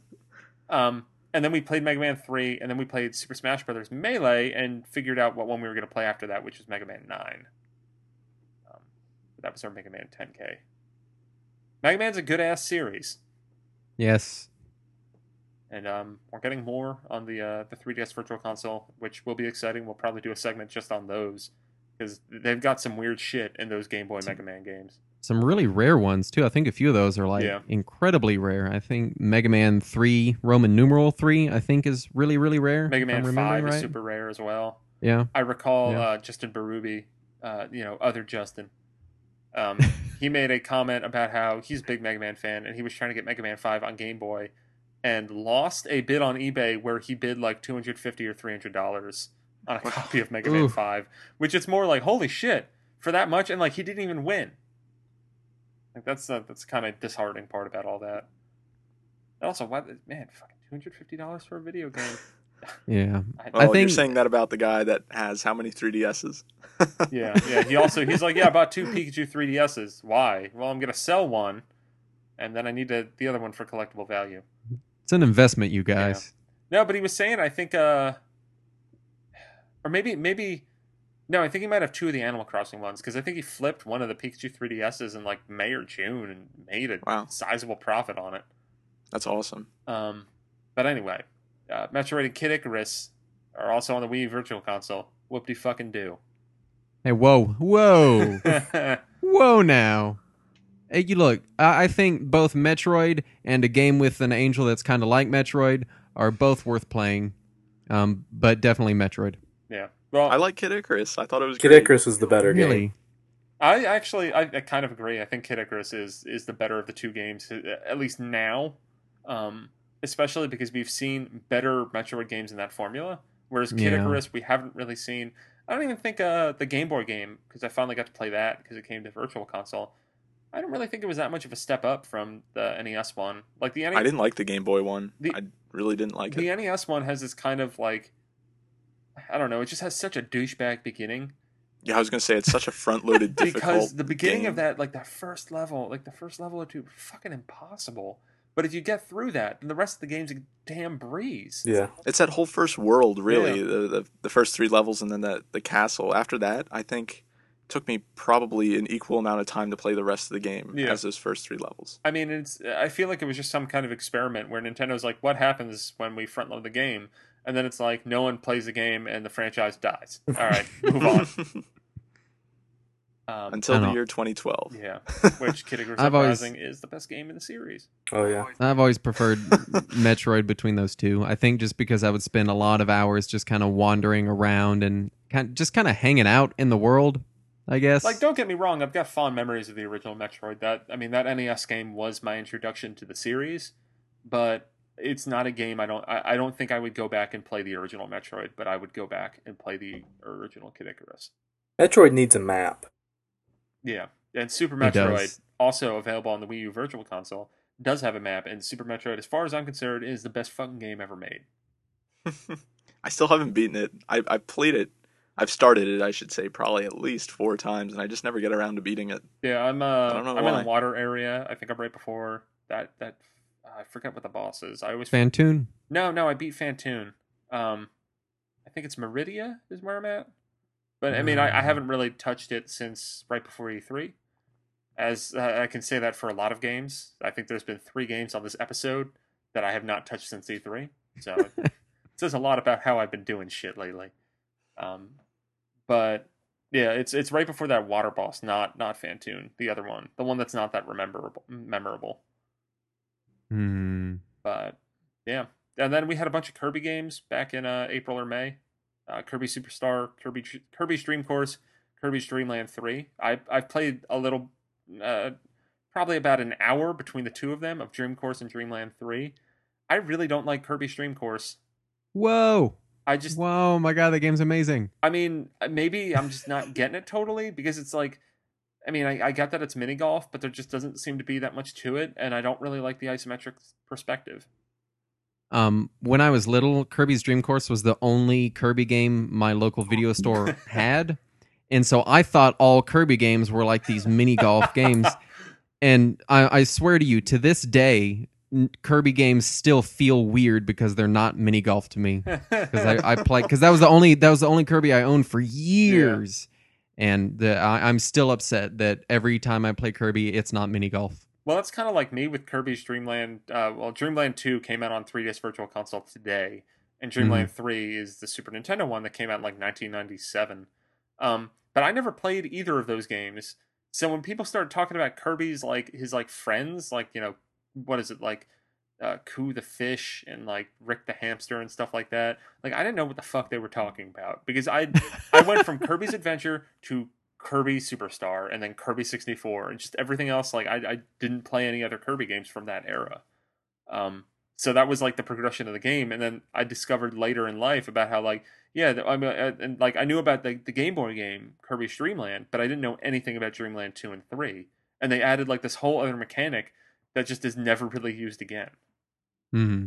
Um, and then we played Mega Man three, and then we played Super Smash Brothers Melee, and figured out what one we were going to play after that, which was Mega Man nine. Um, that was our Mega Man 10K. Mega Man's a good ass series. Yes. and um, we're getting more on the uh, the 3DS Virtual Console, which will be exciting. We'll probably do a segment just on those because they've got some weird shit in those Game Boy Mega Man games. Some really rare ones too. I think a few of those are like Yeah. incredibly rare. I think Mega Man three, Roman numeral three, I think is really really rare. Mega Man Five remembering is super rare as well. Yeah. I recall Yeah. uh, Justin Berube, uh, you know, other Justin. Um, he made a comment about how he's a big Mega Man fan, and he was trying to get Mega Man Five on Game Boy, and lost a bid on eBay where he bid like two hundred fifty or three hundred dollars on a copy of Mega Man Five, which it's more like holy shit for that much, and like he didn't even win. Like that's the that's kind of disheartening part about all that. And also, why man, fucking two hundred fifty dollars for a video game? Yeah. I, Oh, I you're think- saying that about the guy that has how many 3DSs? Yeah, yeah. He also he's like, yeah, I bought two Pikachu 3DSs. Why? Well, I'm gonna sell one, and then I need to, the other one for collectible value. It's an investment, you guys. No, but he was saying, I think, uh, or maybe, maybe, no, I think he might have two of the Animal Crossing ones because I think he flipped one of the Pikachu 3DSs in like May or June and made a Wow. sizable profit on it. That's awesome. Um, but anyway, uh, Metroid and Kid Icarus are also on the Wii Virtual Console. Whoop de fucking do. Hey, whoa, whoa, whoa! Now, hey, you look. I, I think both Metroid and a game with an angel that's kind of like Metroid are both worth playing. Um, but definitely Metroid. yeah. Well, I like Kid Icarus. I thought it was Kid great. Icarus was the better game. Really? I actually, I, I kind of agree. I think Kid Icarus is is the better of the two games, uh, at least now. Um, especially because we've seen better Metroid games in that formula. Whereas Kid Yeah. Icarus, we haven't really seen. I don't even think uh, the Game Boy game because I finally got to play that because it came to Virtual Console. I don't really think it was that much of a step up from the NES one. Like the NES, I didn't like the Game Boy one. The- I really didn't like the it. The NES one has this kind of like, I don't know. It just has such a douchebag beginning. Yeah, I was gonna say it's such a front-loaded, difficult. because the beginning of that like that first level like the first level or two fucking impossible but if you get through that then the rest of the game's a damn breeze Yeah. It's that whole first world, really. Yeah. The, the the first three levels and then the the castle. After that, I think took me probably an equal amount of time to play the rest of the game Yeah. as those first three levels. i mean it's i feel like it was just some kind of experiment where nintendo's like what happens when we front load the game and then it's like no one plays the game and the franchise dies all right move on um, Until the year 2012. yeah which kid Icarus I've always- Uprising is the best game in the series Oh yeah. I've always preferred Metroid between those two. I think just because I would spend a lot of hours just kind of wandering around and kind just kind of hanging out in the world. I guess. Like, don't get me wrong, I've got fond memories of the original Metroid. That I mean, that NES game was my introduction to the series, but it's not a game I don't. I, I don't think I would go back and play the original Metroid, but I would go back and play the original Kid Icarus. Metroid needs a map. Yeah, and Super Metroid, also available on the Wii U Virtual Console, does have a map, and Super Metroid, as far as I'm concerned, is the best fucking game ever made. I still haven't beaten it. I I played it. I've started it, I should say, probably at least four times, and I just never get around to beating it. Yeah, I'm. Uh, don't know I'm in why. the water area. I think I'm right before that. That I forget what the boss is. I always Fantoon. No, no, I beat Fantoon. Um, I think it's Maridia is where I'm at. But I mean, I, I Mm. haven't really touched it since right before E3. as uh, I can say that for a lot of games. I think there's been three games on this episode that I have not touched since E3. So it says a lot about how I've been doing shit lately. Um, but yeah, it's it's right before that water boss, not not Fantoon, the other one, the one that's not that memorable. Memorable, Hmm. but yeah. And then we had a bunch of Kirby games back in uh, April or May. Uh, Kirby Superstar, Kirby Kirby's Dream Course, Kirby's Dream Land Three. I I've played a little, uh, probably about an hour between the two of them of Dream Course and Dreamland Three. I really don't like Kirby's Dream Course. Whoa! I just Whoa! My God, the game's amazing. I mean, uh, maybe I'm just not getting it totally because it's like, I mean, I, I get that it's mini golf, but there just doesn't seem to be that much to it, and I don't really like the isometric perspective. Um, when I was little, Kirby's Dream Course was the only Kirby game my local video store had, and so I thought all Kirby games were like these mini golf games. And I, I swear to you, to this day, Kirby games still feel weird because they're not mini golf to me. Because I, I played because that was the only that was the only Kirby I owned for years, and the, I, I'm still upset that every time I play Kirby, it's not mini golf. Well, that's kind of like me with Kirby's Dreamland. Uh, well, Dreamland 2 came out on 3DS Virtual Console today, and Dreamland 3 is the Super Nintendo one that came out in like 1997. Um, but I never played either of those games. So when people started talking about Kirby's like his like friends, like you know, what is it like, uh, Koo the fish and like Rick the hamster and stuff like that. Like I didn't know what the fuck they were talking about because I I went from Kirby's Adventure to Kirby Superstar and then Kirby 64 and just everything else. Like I, I didn't play any other Kirby games from that era. Um, so that was like the progression of the game. And then I discovered later in life about how like, yeah, I mean, uh, and like I knew about the, the Game Boy game Kirby's Dreamland, but I didn't know anything about Dreamland 2 and 3. And they added like this whole other mechanic that just is never really used again. Hmm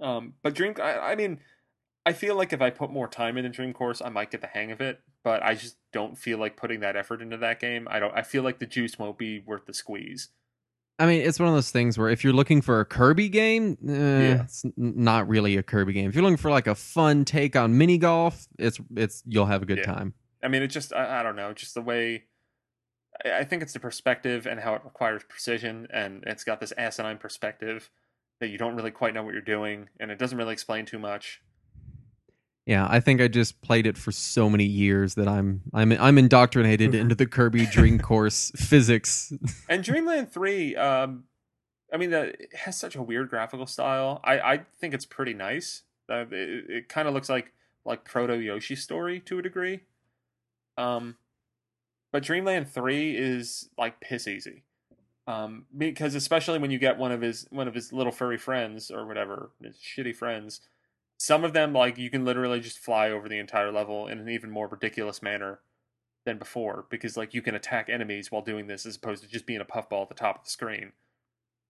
Um, but Dream, I, I mean, I feel like if I put more time into Dream Course, I might get the hang of it. But I just don't feel like putting that effort into that game. I don't. I feel like the juice won't be worth the squeeze. I mean, it's one of those things where if you're looking for a Kirby game, eh, it's n- not really a Kirby game. If you're looking for like a fun take on mini golf, it's it's you'll have a good Yeah. time. I mean, it just I, I don't know, just the way. I, I think it's the perspective and how it requires precision, and it's got this asinine perspective that you don't really quite know what you're doing, and it doesn't really explain too much. Yeah, I think I just played it for so many years that I'm I'm I'm indoctrinated into the Kirby Dream Course physics. And Dreamland Three, um, I mean, that it has such a weird graphical style. I I think it's pretty nice. Uh, it it kind of looks like like proto Yoshi story to a degree. Um, but Dreamland Three is like piss easy. Um, because especially when you get one of his one of his little furry friends or whatever his shitty friends, some of them like you can literally just fly over the entire level in an even more ridiculous manner than before because like you can attack enemies while doing this as opposed to just being a puffball at the top of the screen.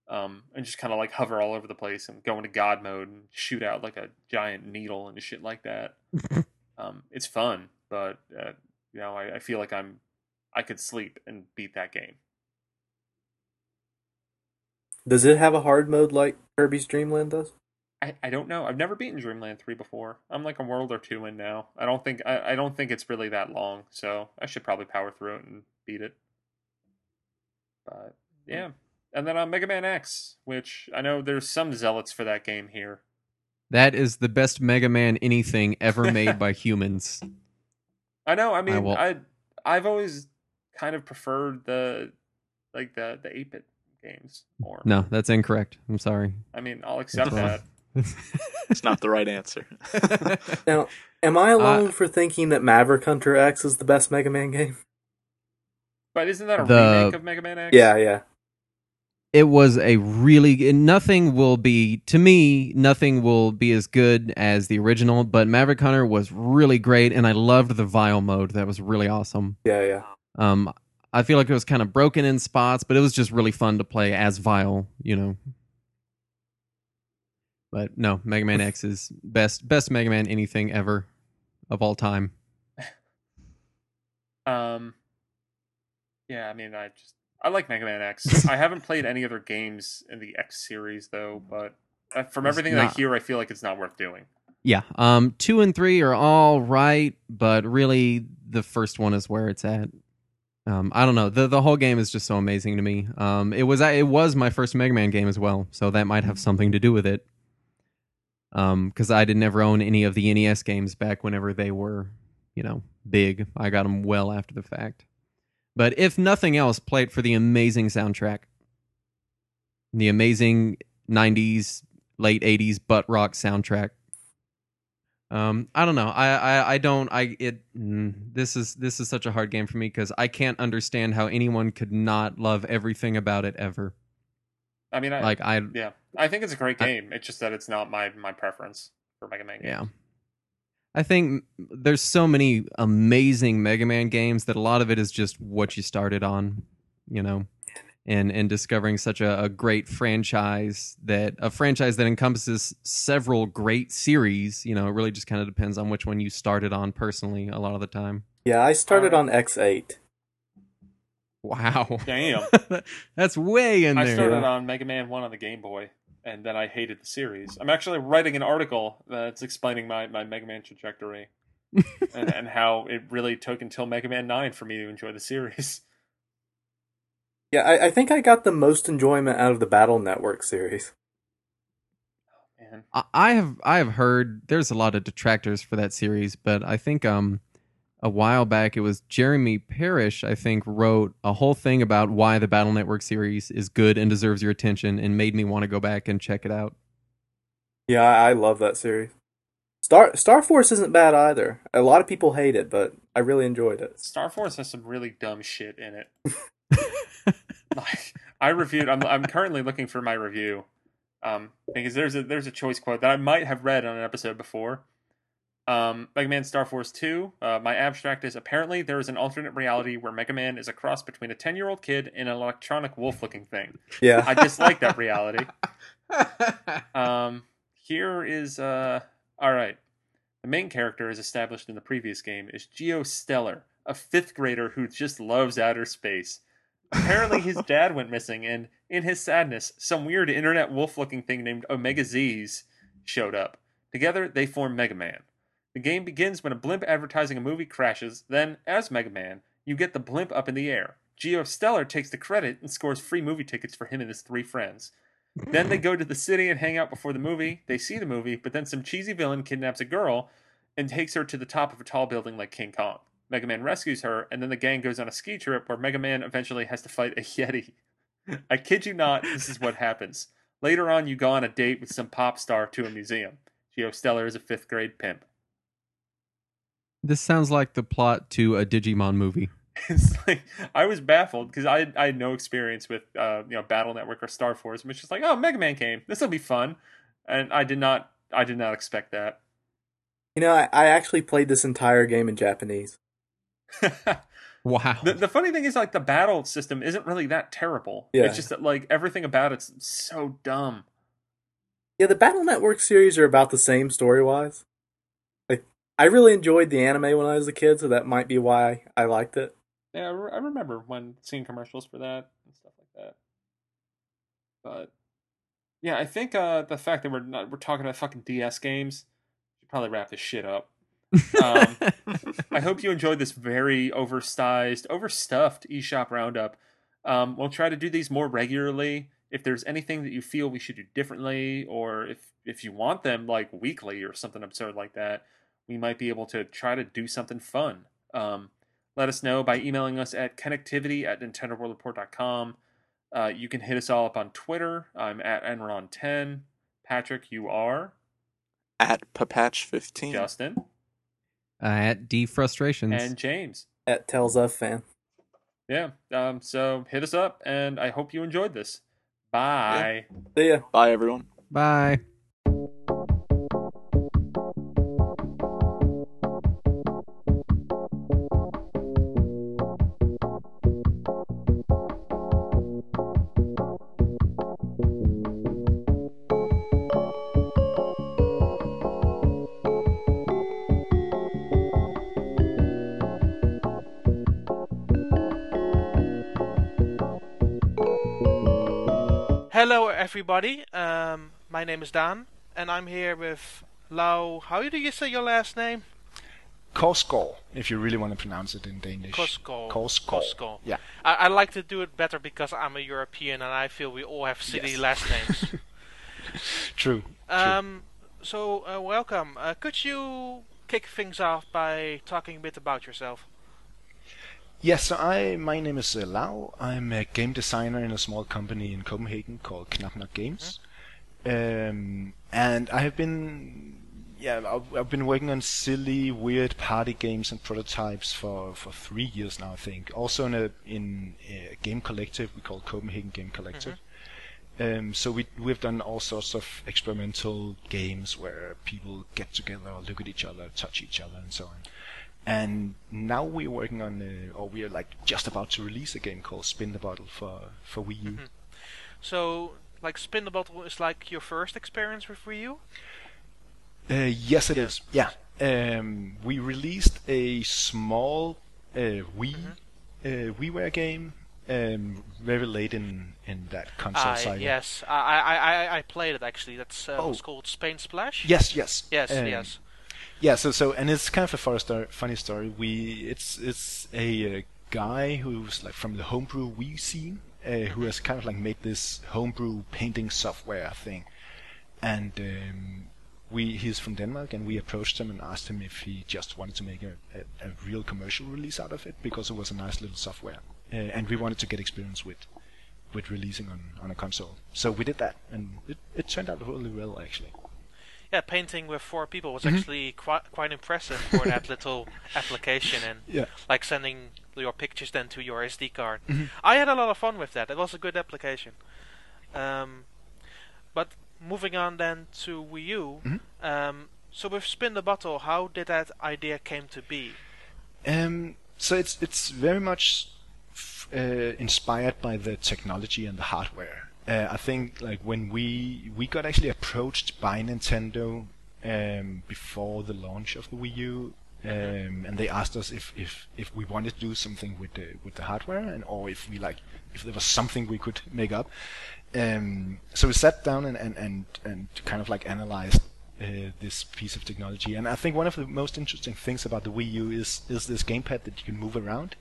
Um, and just kind of like hover all over the place and go into god mode and shoot out like a giant needle and shit like that. Um, it's fun but uh, you know I, I feel like i'm i could sleep and beat that game Does it have a hard mode like Kirby's Dreamland does? I, I don't know. I've never beaten Dreamland three before. I'm like a world or two in now. I don't think I, I don't think it's really that long, so I should probably power through it and beat it. But hmm. yeah, and then on Mega Man X, which I know there's some zealots for that game here. that is the best Mega Man anything ever made by humans. I know. I mean, will- I I've always kind of preferred the like the the eight bit games more. No, that's incorrect. I'm sorry. I mean, I'll accept that. It's not the right answer. Now, am I alone for thinking that Maverick Hunter X is the best Mega Man game? But isn't that a The- remake of Mega Man X? Yeah, yeah. it was a really nothing will be to me nothing will be as good as the original but maverick hunter was really great and i loved the Vile mode that was really awesome Yeah, yeah. um i feel like it was kind of broken in spots but it was just really fun to play as Vile, you know but no mega man x is best best mega man anything ever of all time Um, yeah, I mean, I just I like Mega Man X. I haven't played any other games in the X series though, but uh, from everything that I hear, I feel like it's not worth doing. yeah um two and three are all right but really the first one is where it's at Um, I don't know. the The whole game is just so amazing to me. Um, it was it was my first Mega Man game as well, so that might have something to do with it. Um, because I did never own any of the NES games back whenever they were, you know, big. I got them well after the fact. But if nothing else, play it for the amazing soundtrack, the amazing '90s, late '80s butt rock soundtrack. Um, I don't know. I, I, I don't. I it. Mm, this is this is such a hard game for me because I can't understand how anyone could not love everything about it ever. I mean, I, Like I, yeah, I think it's a great I- game. it's just that it's not my my preference for Mega Man. Games. yeah. I think there's so many amazing Mega Man games that a lot of it is just what you started on, you know, and and discovering such a, a great franchise that a franchise that encompasses several great series. You know, it really just kind of depends on which one you started on personally. A lot of the time. Yeah, I started Alright. on X8. Wow, Damn. that's way in I there. started on Mega Man One on the Game Boy, and then I hated the series. I'm actually writing an article that's explaining my, my Mega Man trajectory and, and how it really took until Mega Man Nine for me to enjoy the series. Yeah, I, I think I got the most enjoyment out of the Battle Network series. Man, I- I have I have heard there's a lot of detractors for that series, but I think um a while back it was Jeremy Parish I think wrote a whole thing about why the Battle Network series is good and deserves your attention and made me want to go back and check it out. Yeah, I, I love that series. Star Star Force isn't bad either. A lot of people hate it, but I really enjoyed it. Star Force has some really dumb shit in it. like I reviewed. I'm I'm currently looking for my review, um, because there's a there's a choice quote that I might have read on an episode before. Um, Mega Man Star Force 2. Uh, my abstract is apparently there is an alternate reality where Mega Man is a cross between a 10 year old kid and an electronic wolf looking thing. Yeah, I dislike that reality. Um, here is uh, all right. The main character, as established in the previous game, is Geo Stellar, a fifth grader who just loves outer space. Apparently, his dad went missing, and in his sadness, some weird internet wolf-looking thing named Omega-Xis showed up. Together, they form Mega Man. The game begins when a blimp advertising a movie crashes. Then, as Mega Man, you get the blimp up in the air. Geo Stellar takes the credit and scores free movie tickets for him and his three friends. Then they go to the city and hang out before the movie. They see the movie, but then some cheesy villain kidnaps a girl and takes her to the top of a tall building like King Kong. Mega Man rescues her, and then the gang goes on a ski trip where Mega Man eventually has to fight a Yeti. I kid you not, this is what happens. Later on, you go on a date with some pop star to a museum. Geo Stellar is a fifth grade pimp. This sounds like the plot to a Digimon movie. It's like I was baffled because I I had no experience with uh you know Battle Network or Star Force. It's just like oh Mega Man came, this will be fun, and I did not I did not expect that. you know, I, I actually played this entire game in Japanese. Wow. the, the funny thing is like the battle system isn't really that terrible. Yeah. It's just that like everything about it's so dumb. Yeah, the Battle Network series are about the same story wise. Like, I really enjoyed the anime when I was a kid, so that might be why I liked it. Yeah, I, re- I remember when seeing commercials for that and stuff like that. But yeah, I think uh, the fact that we're not we're talking about fucking DS games should probably wrap this shit up. Um, I hope you enjoyed this very oversized, overstuffed eShop roundup. Um, we'll try to do these more regularly. If there's anything that you feel we should do differently, or if if you want them like weekly or something absurd like that, we might be able to try to do something fun. Um, let us know by emailing us at connectivity at nintendoworldreport.com. Uh, you can hit us all up on Twitter. I'm at Enron10. Patrick, you are. At Papatch15. Justin. Uh, at D Frustrations. And James. At Tells of Fan. Yeah. Um, so hit us up, and I hope you enjoyed this. Bye. See ya. Bye, everyone. Bye. Everybody. Um, my name is Daan, and I'm here with Lau. How do you say your last name? Korsgaard, if you really want to pronounce it in Danish. Korsgaard. Korsgaard. Korsgaard. Yeah. I, I like to do it better because I'm a European and I feel we all have city Yes. last names. True. um, so uh, welcome. Uh, could you kick things off by talking a bit about yourself? Yes, so I my name is uh, Lau. I'm a game designer in a small company in Copenhagen called KnapNok Games. Um, and I have been yeah, I've, I've been working on silly, weird party games and prototypes for, for three years now, I think. Also in a in a game collective we call Copenhagen Game Collective. Um, so we we've done all sorts of experimental games where people get together, look at each other, touch each other, and so on. And now we're working on, uh, or we are like just about to release a game called Spin the Bottle for for Wii U. So, like, Spin the Bottle is like your first experience with Wii U? Uh, yes, it is. Yeah. Um, we released a small uh, Wii uh, WiiWare game um, very late in in that console I, cycle. yes, I, I, I, I played it actually. That's uh, Oh. it's called Spain Splash. Yes, yes. Yes, Um, yes. Yeah, so so and it's kind of a funny story. We it's it's a uh, guy who's like from the homebrew Wii scene, uh, who has kind of like made this homebrew painting software thing, and um, we he's from Denmark, and we approached him and asked him if he just wanted to make a, a, a real commercial release out of it because it was a nice little software, uh, and we wanted to get experience with with releasing on on a console. So we did that, and it it turned out really well actually. Yeah, painting with four people was Mhm. actually quite quite impressive for that little application and Yeah. like sending your pictures then to your SD card. Mhm. I had a lot of fun with that. It was a good application. Um, but moving on then to Wii U. Mhm. Um, so with Spin the Bottle, how did that idea came to be? Um, so it's it's very much f- uh, inspired by the technology and the hardware. Uh, I think like when we we got actually approached by Nintendo um, before the launch of the Wii U, um, and they asked us if, if, if we wanted to do something with the with the hardware, and or if we like if there was something we could make up. Um, so we sat down and, and, and, and kind of like analyzed uh, this piece of technology. And I think one of the most interesting things about the Wii U is is this gamepad that you can move around,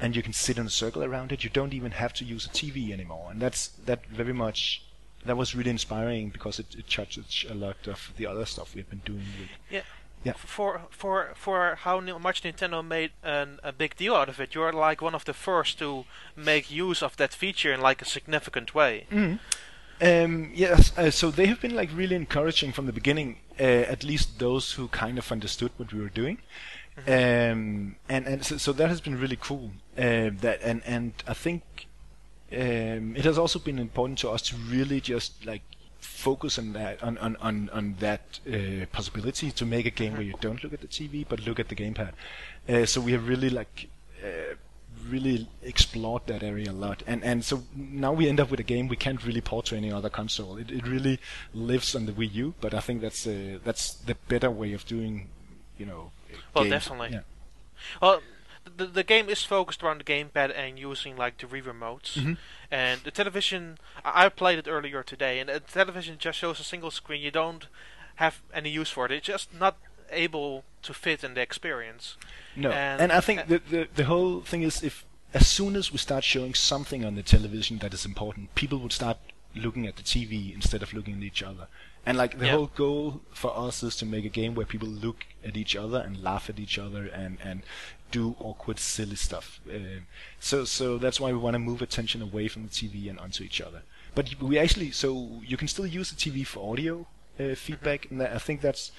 and you can sit in a circle around it. You don't even have to use a TV anymore, and that's that very much. That was really inspiring because it, it touches a lot of the other stuff we've been doing with. Yeah. Yeah. For for for how much Nintendo made an, a big deal out of it, you're like one of the first to make use of that feature in like a significant way. Um, yes, uh, so they have been like really encouraging from the beginning, uh, at least those who kind of understood what we were doing, um, and and so, so that has been really cool. Uh, that and and I think um, it has also been important to us to really just like focus on that on on on, on that uh, possibility to make a game where you don't look at the TV but look at the gamepad. Uh, so we have really like. Uh, really explored that area a lot and and so now we end up with a game we can't really port to any other console it, it really lives on the Wii U but I think that's uh, that's the better way of doing you know Well, games. definitely. yeah. Well, the the game is focused around the gamepad and using like the remotes. Mhm. And the television, I I played it earlier today, and the television just shows a single screen. You don't have any use for it. It's just not able to fit in the experience. No, And- and, I think uh, the, the the whole thing is if as soon as we start showing something on the television that is important, people would start looking at the TV instead of looking at each other. And like the Yeah. whole goal for us is to make a game where people look at each other and laugh at each other and and do awkward, silly stuff. Um so so that's why we want to move attention away from the TV and onto each other. But we actually so you can still use the TV for audio uh, feedback, and I think that's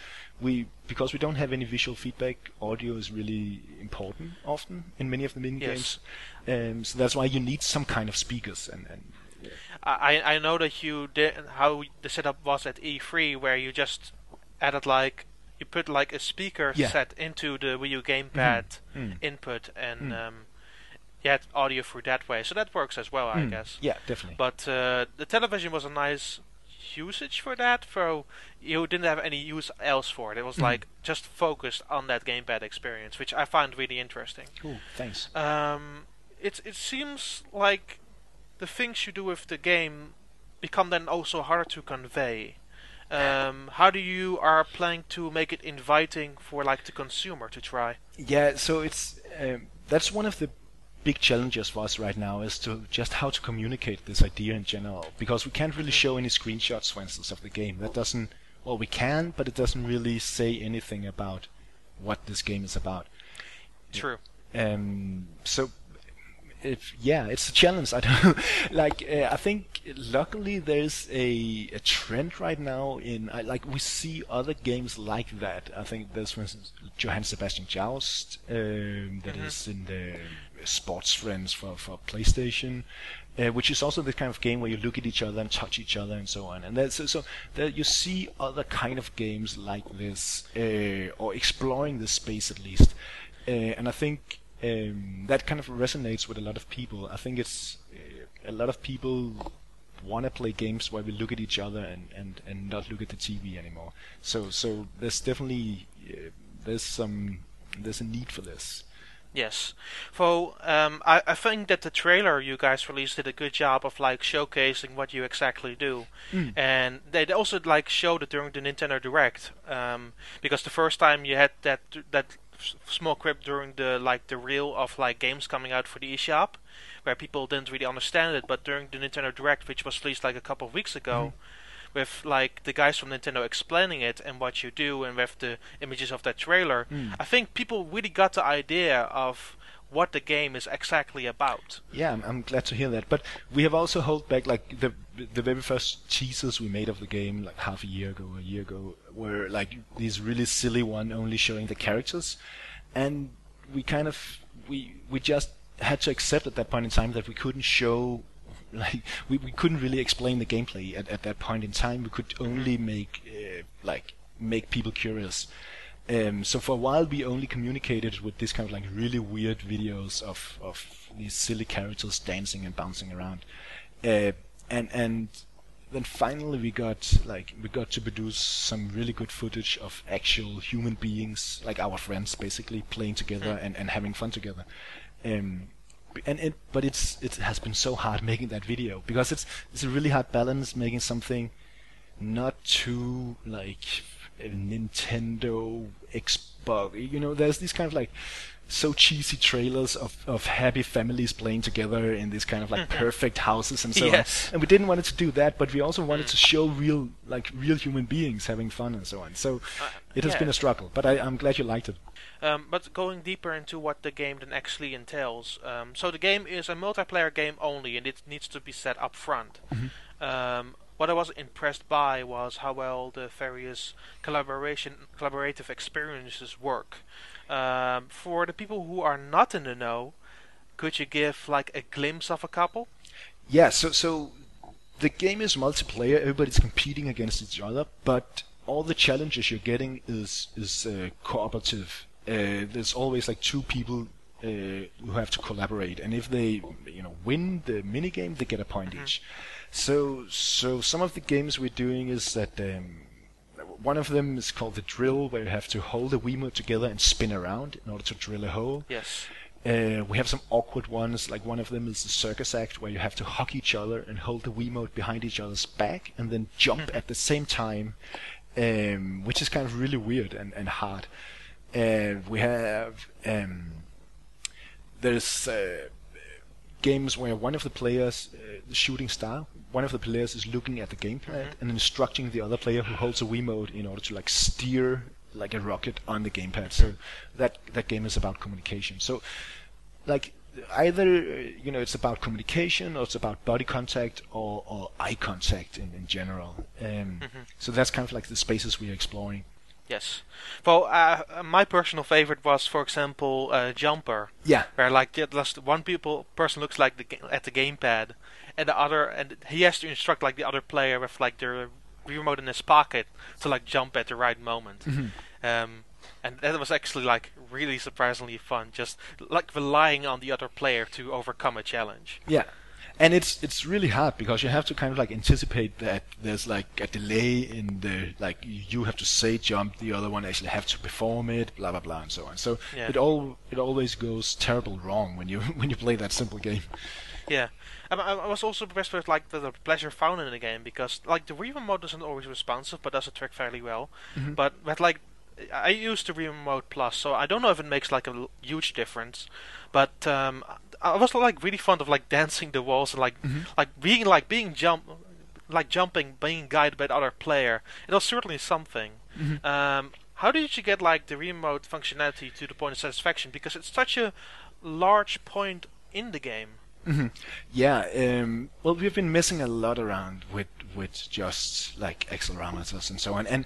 we because we don't have any visual feedback. Audio is really important often in many of the mini Yes. games, um, so that's why you need some kind of speakers and. and I I know that you did how the setup was at E3, where you just added like you put like a speaker Yeah. set into the Wii U gamepad Mm. input, and Mm. um, you had audio through that way. So that works as well, I Mm. guess. Yeah, definitely. But uh, the television was a nice usage for that, so you didn't have any use else for it. It was Mhm. like just focused on that gamepad experience, which I found really interesting. cool. Thanks. Um, it it seems like the things you do with the game become then also harder to convey. Um, how do you are planning to make it inviting for like the consumer to try? Yeah, so it's um, that's one of the big challenges for us right now is to just how to communicate this idea in general because we can't really show any screenshots, for instance, of the game. That doesn't well, we can, but it doesn't really say anything about what this game is about. True. Um, so if yeah, it's a challenge. I don't like. Uh, I think luckily there's a, a trend right now in I, like we see other games like that. I think there's for instance Johann Sebastian Joust um, that Mhm. is in the Sports Friends for for PlayStation. Uh, which is also the kind of game where you look at each other and touch each other and so on. And that's, so, so there you see other kind of games like this, uh, or exploring this space at least. Uh, and I think um, that kind of resonates with a lot of people. I think it's uh, a lot of people want to play games where we look at each other and, and, and not look at the TV anymore. So so there's definitely uh, there's some there's a need for this. Yes. So um, I, I think that the trailer you guys released did a good job of like showcasing what you exactly do, Mm. and they also like showed it during the Nintendo Direct. Um, because the first time you had that that small clip during the like the reel of like games coming out for the eShop, where people didn't really understand it, but during the Nintendo Direct, which was released like a couple of weeks ago. With like the guys from Nintendo explaining it and what you do, and with the images of that trailer, Mm. I think people really got the idea of what the game is exactly about. Yeah, I'm, I'm glad to hear that. But we have also held back like the the very first teasers we made of the game, like half a year ago, a year ago, were like these really silly one, only showing the characters, and we kind of we we just had to accept at that point in time that we couldn't show. Like we, we couldn't really explain the gameplay at, at that point in time. We could only make uh, like make people curious. Um, so for a while we only communicated with this kind of like really weird videos of, of these silly characters dancing and bouncing around, uh, and and then finally we got like we got to produce some really good footage of actual human beings, like our friends, basically playing together and, and having fun together. Um, and it, but it's it has been so hard making that video because it's it's a really hard balance making something not too like Nintendo Xbox. You know, there's these kind of like so cheesy trailers of, of happy families playing together in these kind of like perfect houses and so Yes. on. And we didn't want it to do that, but we also wanted to show real like real human beings having fun and so on. So it has yeah. been a struggle, but I, I'm glad you liked it. Um, but going deeper into what the game then actually entails, um, so the game is a multiplayer game only, and it needs to be set up front. Um, what I was impressed by was how well the various collaboration, collaborative experiences work. Um, for the people who are not in the know, could you give like a glimpse of a couple? Yeah, so so the game is multiplayer. Everybody's competing against each other, but all the challenges you're getting is is uh, cooperative. Uh, there's always like two people uh, who have to collaborate, and if they you know win the mini game, they get a point each. So so some of the games we're doing is that. Um, one of them is called the drill, where you have to hold the Wiimote together and spin around in order to drill a hole. Yes. Uh, we have some awkward ones, like one of them is the circus act, where you have to hug each other and hold the Wiimote behind each other's back and then jump at the same time, um, which is kind of really weird and, and hard. Uh, we have um, there's uh, games where one of the players, uh, the shooting star, one of the players is looking at the gamepad mm-hmm. and instructing the other player who holds a Wiimote in order to like steer like a rocket on the gamepad. So mm-hmm. that that game is about communication. So like either you know it's about communication or it's about body contact or, or eye contact in, in general. Um, mm-hmm. So that's kind of like the spaces we are exploring. Yes. Well, uh, my personal favorite was, for example, uh, Jumper. Yeah. where like the- just one people person looks like the at the gamepad, and the other and he has to instruct like the other player with like the remote in his pocket to like jump at the right moment. Um, and that was actually like really surprisingly fun, just like relying on the other player to overcome a challenge. Yeah. And it's it's really hard because you have to kind of like anticipate that there's like a delay in the like you have to say jump, the other one actually have to perform it, blah blah blah and so on. So Yeah. it all it always goes terrible wrong when you when you play that simple game. Yeah, I, was also impressed with like the, the pleasure found in the game because like the remote mode isn't always responsive, but does the trick fairly well. Mhm. But but like I used the remote plus, so I don't know if it makes like a huge difference. But um, I was like really fond of like dancing the walls and like Mhm. like being like being jump like jumping, being guided by the other player. It was certainly something. Mhm. Um, how did you get like the remote functionality to the point of satisfaction? Because it's such a large point in the game. Mhm. Yeah. Um, well, we've been messing a lot around with with just like accelerometers and so on, and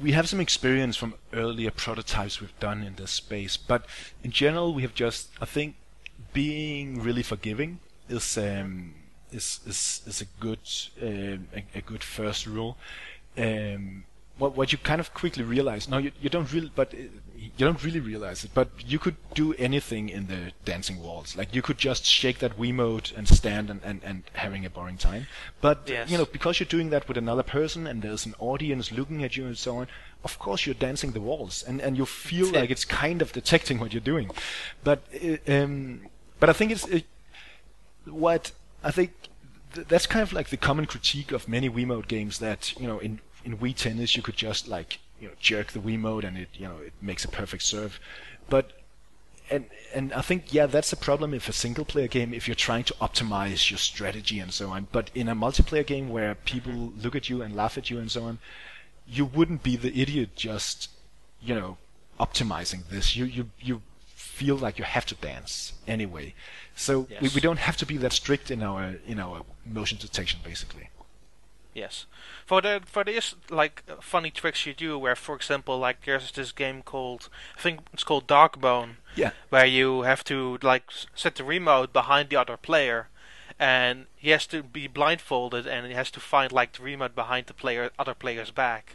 we have some experience from earlier prototypes we've done in this space. But in general, we have just I think being really forgiving is um, is, is is a good um a, a good first rule. Um, what what you kind of quickly realize no you, you don't really but uh, you don't really realize it but you could do anything in the dancing walls. Like you could just shake that Wiimote and stand and, and, and having a boring time. But Yes. you know because you're doing that with another person and there's an audience looking at you and so on of course you're dancing the walls and, and you feel like it's kind of detecting what you're doing. But uh, um, but I think it's it, what I think th- that's kind of like the common critique of many Wiimote games that you know in in Wii Tennis you could just like you know jerk the Wiimote and it you know it makes a perfect serve, but and and I think yeah that's a problem if a single player game if you're trying to optimize your strategy and so on. But in a multiplayer game where people look at you and laugh at you and so on, you wouldn't be the idiot just you know optimizing this. You you you feel like you have to dance anyway. So we, we don't have to be that strict in our in our motion detection basically. Yes. For the for this like uh, funny tricks you do, where for example, like there's this game called I think it's called Darkbone, Yeah. where you have to like set the remote behind the other player, and he has to be blindfolded and he has to find like the remote behind the player other player's back,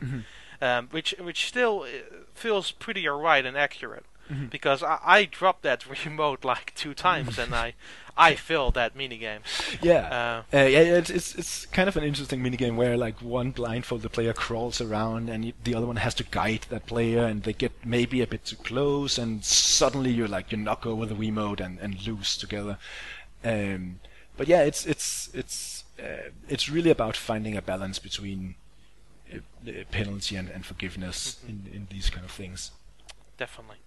um, which which still uh, feels pretty alright and accurate. Because I, I dropped that remote like two times and I I failed that minigame. Yeah. Uh, Uh, yeah, it's, it's it's kind of an interesting minigame where like one blindfolded player crawls around and the other one has to guide that player and they get maybe a bit too close and suddenly you're like you knock over the remote and, and lose together. Um, but yeah, it's it's it's uh, it's really about finding a balance between uh, penalty and, and forgiveness in, in these kind of things. Definitely.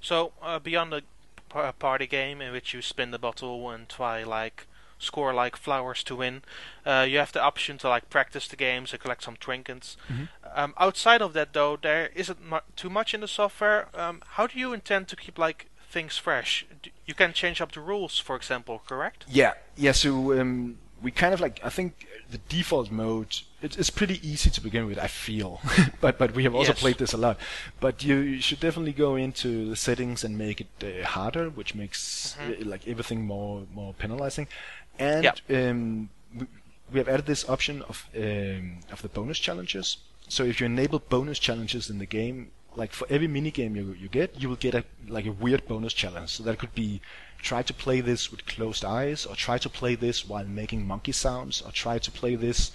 So uh, beyond p- uh, party game in which you spin the bottle and try like score like flowers to win, uh, you have the option to like practice the games and collect some trinkets. Um, outside of that, though, there isn't mu- too much in the software. Um, how do you intend to keep like things fresh? D- you can change up the rules, for example, correct? Yeah, yeah. So um, we kind of like I think the default mode it's, it's pretty easy to begin with. I feel, but but we have also Yes. played this a lot. But you, you should definitely go into the settings and make it uh, harder, which makes uh, like everything more more penalizing. And Yep. um, we, we have added this option of um, of the bonus challenges. So if you enable bonus challenges in the game, like for every mini game you you get, you will get a like a weird bonus challenge. So that could be try to play this with closed eyes, or try to play this while making monkey sounds, or try to play this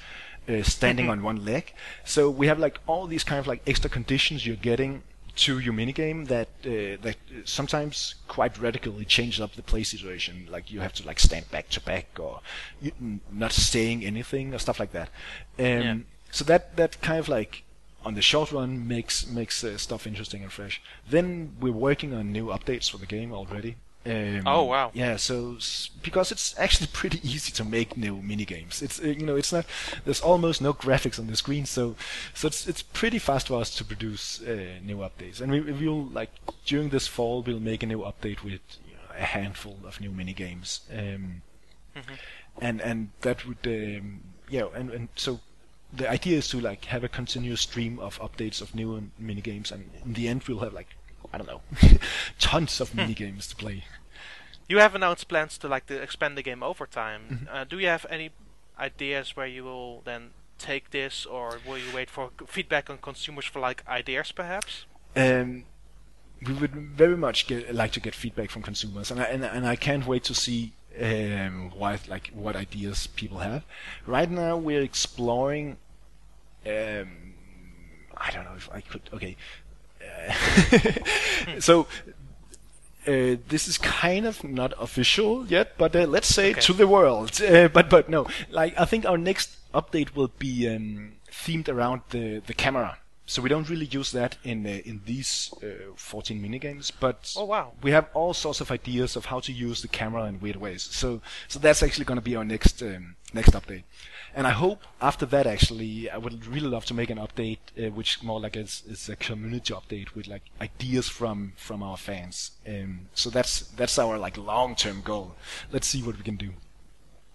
uh, standing on one leg. So we have like all these kind of like extra conditions you're getting to your minigame that uh, that sometimes quite radically changes up the play situation. Like you have to like stand back to back, or not saying anything, or stuff like that. Um, Yeah. So that that kind of like on the short run makes makes uh, stuff interesting and fresh. Then we're working on new updates for the game already. Um, Oh, wow. Yeah, so because it's actually pretty easy to make new mini games. It's uh, you know it's not there's almost no graphics on the screen, so so it's it's pretty fast for us to produce uh, new updates. And we we'll like during this fall we'll make a new update with you know, a handful of new mini games. Um, and and that would um, yeah and and so the idea is to like have a continuous stream of updates of new mini games and in the end we'll have like I don't know tons of mini games to play. You have announced plans to like to expand the game over time. Uh, do you have any ideas where you will then take this, or will you wait for feedback on consumers for like ideas, perhaps? Um, we would very much get, like to get feedback from consumers, and I, and, and I can't wait to see um, what like what ideas people have. Right now, we're exploring. Um, I don't know if I could. Okay, so uh, this is kind of not official yet, but uh, let's say Okay. to the world. Uh, but but no, like I think our next update will be um, themed around the the camera. So we don't really use that in uh, in these uh, 14 minigames, but Oh, wow. we have all sorts of ideas of how to use the camera in weird ways. So so that's actually going to be our next um, next update. And I hope after that, actually, I would really love to make an update, uh, which more like is, is a community update with like ideas from from our fans. Um, so that's that's our like long term goal. Let's see what we can do.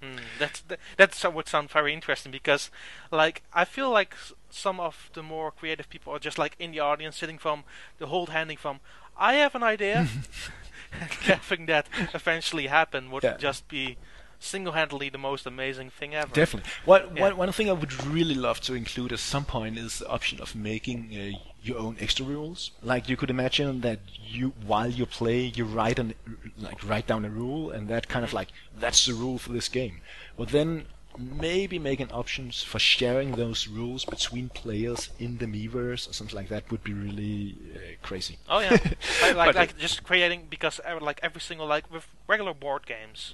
Mm, that's that, that would sound very interesting because, like, I feel like some of the more creative people are just like in the audience, sitting from the whole handing from, I have an idea, having that eventually happen would Yeah. just be single-handedly the most amazing thing ever. Definitely. One, Yeah. one, one thing I would really love to include at some point is the option of making uh, your own extra rules. Like you could imagine that you, while you play, you write an like write down a rule, and that kind of like that's the rule for this game. But then maybe making options for sharing those rules between players in the Miiverse or something like that would be really uh, crazy. Oh yeah, like like, like just creating because uh, like every single like with regular board games,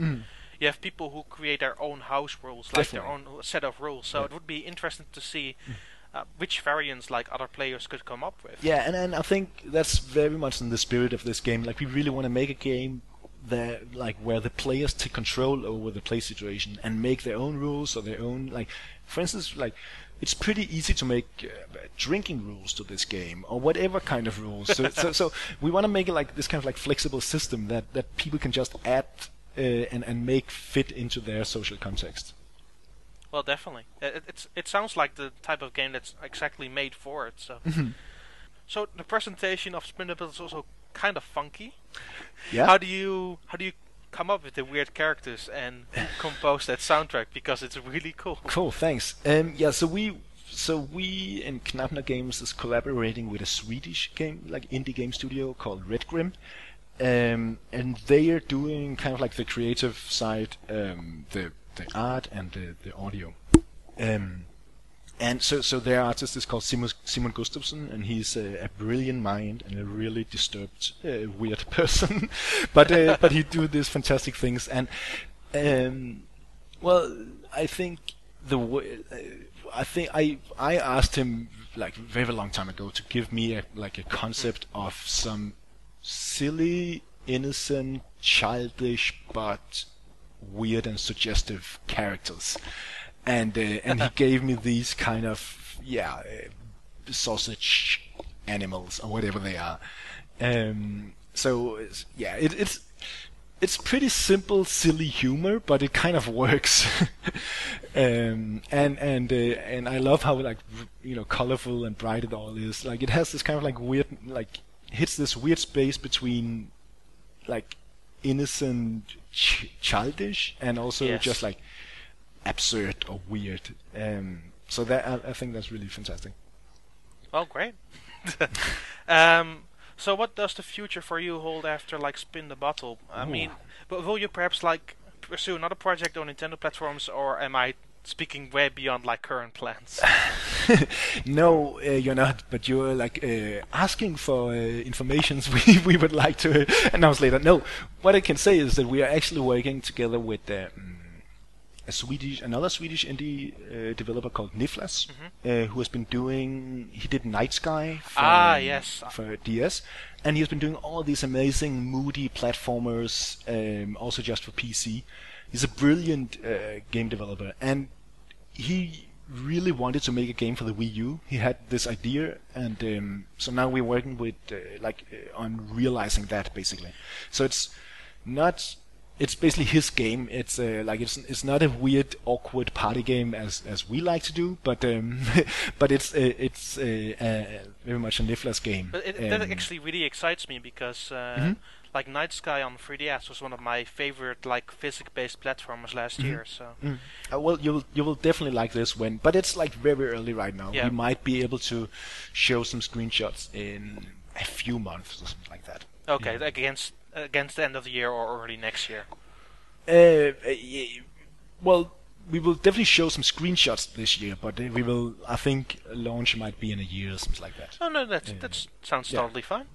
you have people who create their own house rules, like their own set of rules. So it would be interesting to see uh, which variants like other players could come up with. Yeah, and, and I think that's very much in the spirit of this game. Like we really want to make a game that like where the players take control over the play situation and make their own rules or their own like for instance like it's pretty easy to make uh, drinking rules to this game or whatever kind of rules. So so, so we want to make it like this kind of like flexible system that that people can just add uh, and and make fit into their social context. Well, definitely. It, it- it's it sounds like the type of game that's exactly made for it. So, Mm-hmm. so the presentation of Spinable is also kind of funky. Yeah. How do you how do you come up with the weird characters and compose that soundtrack? Because it's really cool. Cool, thanks. Um, yeah, so we so we in KnapNok Games is collaborating with a Swedish game like indie game studio called Red Grim, um, and they are doing kind of like the creative side, um, the the art and the, the audio. Um, and so, so their artist is called Simon, Simon Gustafsson, and he's a, a brilliant mind and a really disturbed, uh, weird person. but uh, but he do these fantastic things, and um, well, I think the way, uh, I think I I asked him like very long time ago to give me a like a concept of some silly, innocent, childish, but weird and suggestive characters, and uh, and he gave me these kind of yeah uh, sausage animals or whatever they are. Um, so yeah, it, it's it's pretty simple, silly humor, but it kind of works. um, and and uh, and I love how like you know colorful and bright it all is. Like it has this kind of like weird like hits this weird space between like innocent, ch- childish, and also Yes. just like absurd or weird. Um, so that I, I think that's really fantastic. Well, great. um, so what does the future for you hold after like Spin the Bottle? I mean, but will you perhaps like pursue another project on Nintendo platforms, or am I speaking way beyond like current plans? no, uh, you're not, but you're like uh, asking for uh, informations we, we would like to announce later. No, what I can say is that we are actually working together with um, a Swedish, another Swedish indie uh, developer called Nifflas, uh, who has been doing. He did Night Sky for, Ah, yes. for DS, and he has been doing all these amazing moody platformers, um, also just for PC. He's a brilliant uh, game developer, and he really wanted to make a game for the Wii U. He had this idea, and um, so now we're working with uh, like uh, on realizing that basically. So it's not. It's basically his game. It's uh, like it's it's not a weird, awkward party game as as we like to do, but um, but it's uh, it's uh, uh, very much a Nifflas game. But it, that Um, actually really excites me because, uh, Mhm. Like Night Sky on 3DS was one of my favorite like physics-based platformers last Mhm. year. So Mm. Uh, well, you will you will definitely like this one, but it's like very early right now. Yeah. We might be able to show some screenshots in a few months or something like that. okay, against against the end of the year or early next year. Uh, uh, yeah, well, we will definitely show some screenshots this year, but uh, we will. I think launch might be in a year or something like that. Oh no, that Yeah. that sounds Yeah. totally fine.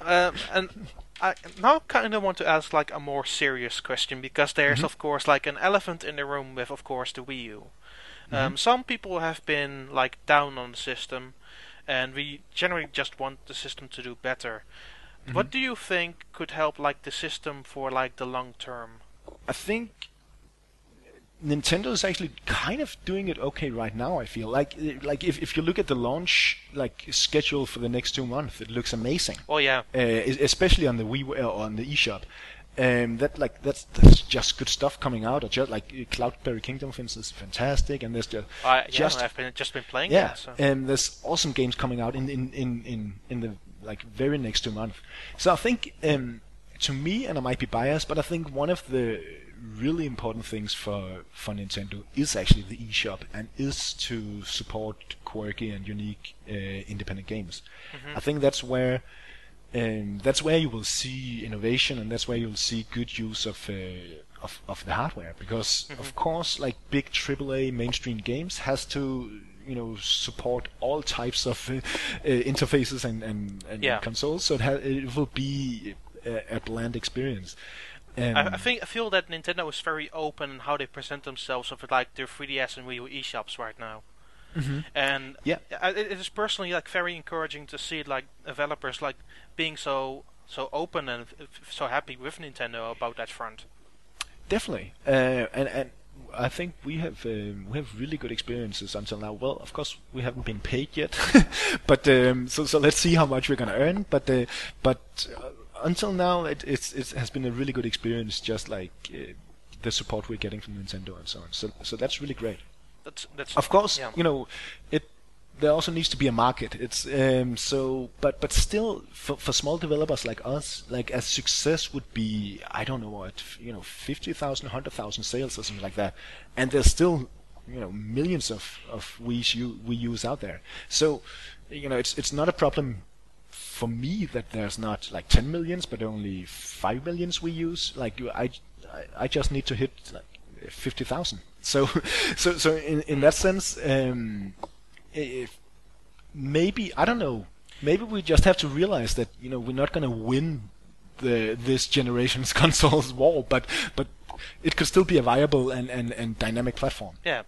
Um, and I now kind of want to ask like a more serious question because there's of course like an elephant in the room with of course the Wii U. Um, some people have been like down on the system, and we generally just want the system to do better. What do you think could help like the system for like the long term? I think Nintendo is actually kind of doing it okay right now. I feel like like if, if you look at the launch like schedule for the next two months, it looks amazing. Oh yeah, uh, especially on the Wii uh, on the eShop. Um, that like that's that's just good stuff coming out. Or just like uh, Cloudberry Kingdom, for instance, fantastic, and there's just I, yeah, just I've been just been playing yeah, it. So. and there's awesome games coming out in in in in, in the like very next two months. So I think um, to me, and I might be biased, but I think one of the really important things for for Nintendo is actually the eShop and is to support quirky and unique uh, independent games. I think that's where um, that's where you will see innovation and that's where you'll see good use of uh, of, of the hardware because of course like big AAA mainstream games has to you know support all types of uh, interfaces and and, and Yeah. consoles so it, ha- it will be a, a bland experience. Um, I, I think I feel that Nintendo is very open in how they present themselves with like their 3DS and Wii U eShops right now. And Yeah. I- it, is personally like very encouraging to see like developers like being so so open and f- so happy with Nintendo about that front. Definitely, uh, and and I think we have um, we have really good experiences until now. Well, of course, we haven't been paid yet, but um, so so let's see how much we're gonna earn. But uh, but uh, until now, it it's, it has been a really good experience. Just like uh, the support we're getting from Nintendo and so on. So so that's really great. That's that's Of course, yeah. you know, it. There also needs to be a market. It's um, so, but but still, for for small developers like us, like a success would be I don't know what you know, 50,000, 100,000 sales or something like that, and there's still you know millions of of Wii U Wii U's out there. So you know, it's it's not a problem for me that there's not like 10 millions, but only 5 millions Wii Us. Like I, I just need to hit like 50,000. So, so, so in, in that sense, um, if maybe, I don't know, maybe we just have to realize that, you know, we're not going to win the, this generation's consoles war, but, but it could still be a viable and, and, and dynamic platform. Yeah.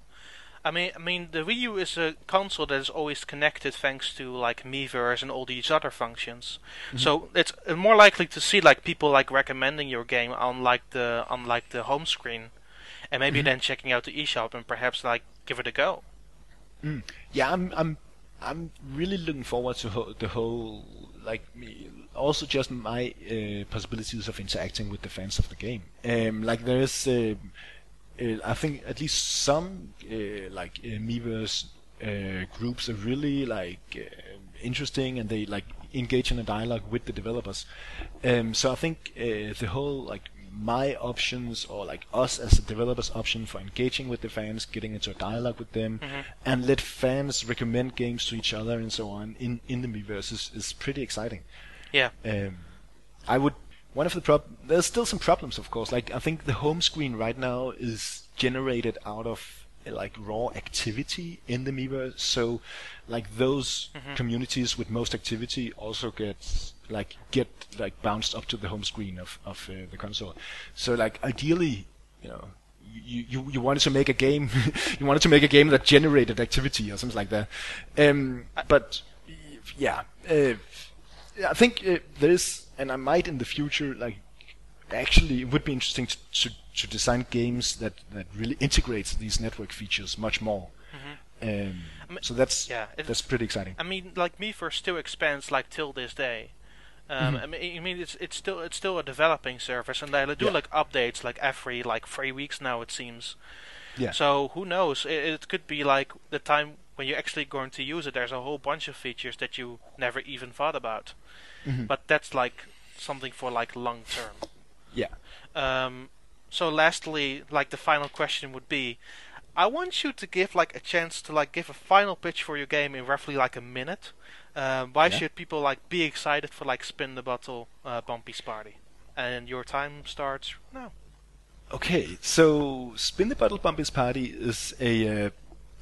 I mean, I mean, the Wii U is a console that is always connected thanks to like Miiverse and all these other functions. So it's uh, more likely to see like people like recommending your game on like the on like the home screen, and maybe then checking out the eShop and perhaps like give it a go. yeah, I'm I'm I'm really looking forward to ho- the whole like me, also just my uh, possibilities of interacting with the fans of the game. Um, like there is, uh, I think at least some uh, like uh, Miiverse uh, groups are really like uh, interesting and they like engage in a dialogue with the developers. Um, so I think uh, the whole like my options or like us as a developers option for engaging with the fans, getting into a dialogue with them, and let fans recommend games to each other and so on in in the Miiverse is, is pretty exciting. Yeah. Um, I would. One of the prob there's still some problems, of course. Like I think the home screen right now is generated out of like raw activity in the Miiverse. So, like those communities with most activity also get like get like bounced up to the home screen of of uh, the console. So like ideally, you know. You, you you wanted to make a game, you wanted to make a game that generated activity or something like that, um, but yeah, uh, I think uh, there is, and I might in the future, like, actually, it would be interesting to, to, to design games that, that really integrates these network features much more. Um, I mean, so that's yeah, it- that's pretty exciting. I mean, like Miiverse still expands like till this day. Um, I mean, I mean, it's it's still it's still a developing service, and they do Yeah. like updates like every like three weeks now it seems. Yeah. So who knows? It, it could be like the time when you're actually going to use it. There's a whole bunch of features that you never even thought about. But that's like something for like long term. Yeah. Um, so lastly, like the final question would be, I want you to give like a chance to like give a final pitch for your game in roughly like a minute. Um, why Yeah. should people like be excited for like Spin the Bottle, uh, Bumpie's Party? And your time starts now. Okay, so Spin the Bottle Bumpie's Party is a uh,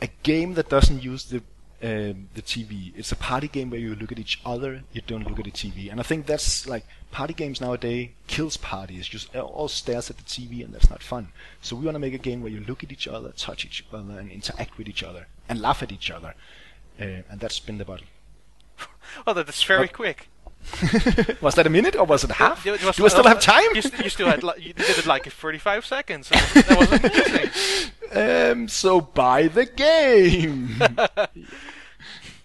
a game that doesn't use the um, the TV. It's a party game where you look at each other, you don't look at the TV. And I think that's like party games nowadays kills parties. Just all stares at the TV, and that's not fun. So we want to make a game where you look at each other, touch each other, and interact with each other, and laugh at each other. Uh, and that's been the bottle. Oh, that's very What? quick. was that a minute or was it half? It was- Do we still have time? You, you still had li- you did it like in 35 seconds. That was amazing. Um, so buy the game.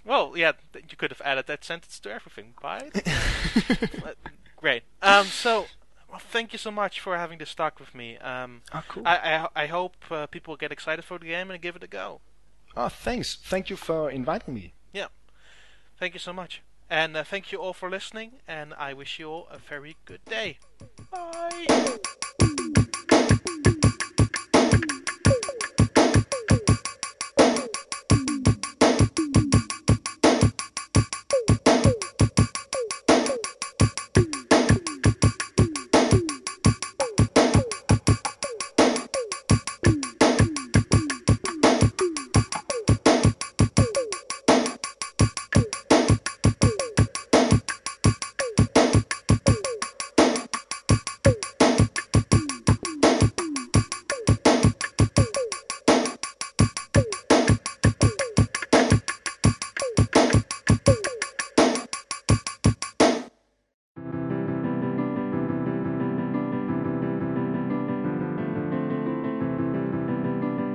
Well, yeah, you could have added that sentence to everything. Bye. Uh, Great. Um, so, well, thank you so much for having this talk with me. Um, oh, cool. I, I, I hope uh, people get excited for the game and give it a go. oh, thanks. Thank you for inviting me. Yeah. Thank you so much. And uh, thank you all for listening, and I wish you all a very good day. Bye.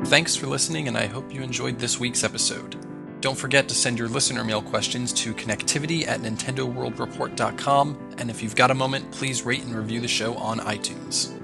Thanks for listening, and I hope you enjoyed this week's episode. Don't forget to send your listener mail questions to connectivity at nintendoworldreport.com, and if you've got a moment, please rate and review the show on iTunes.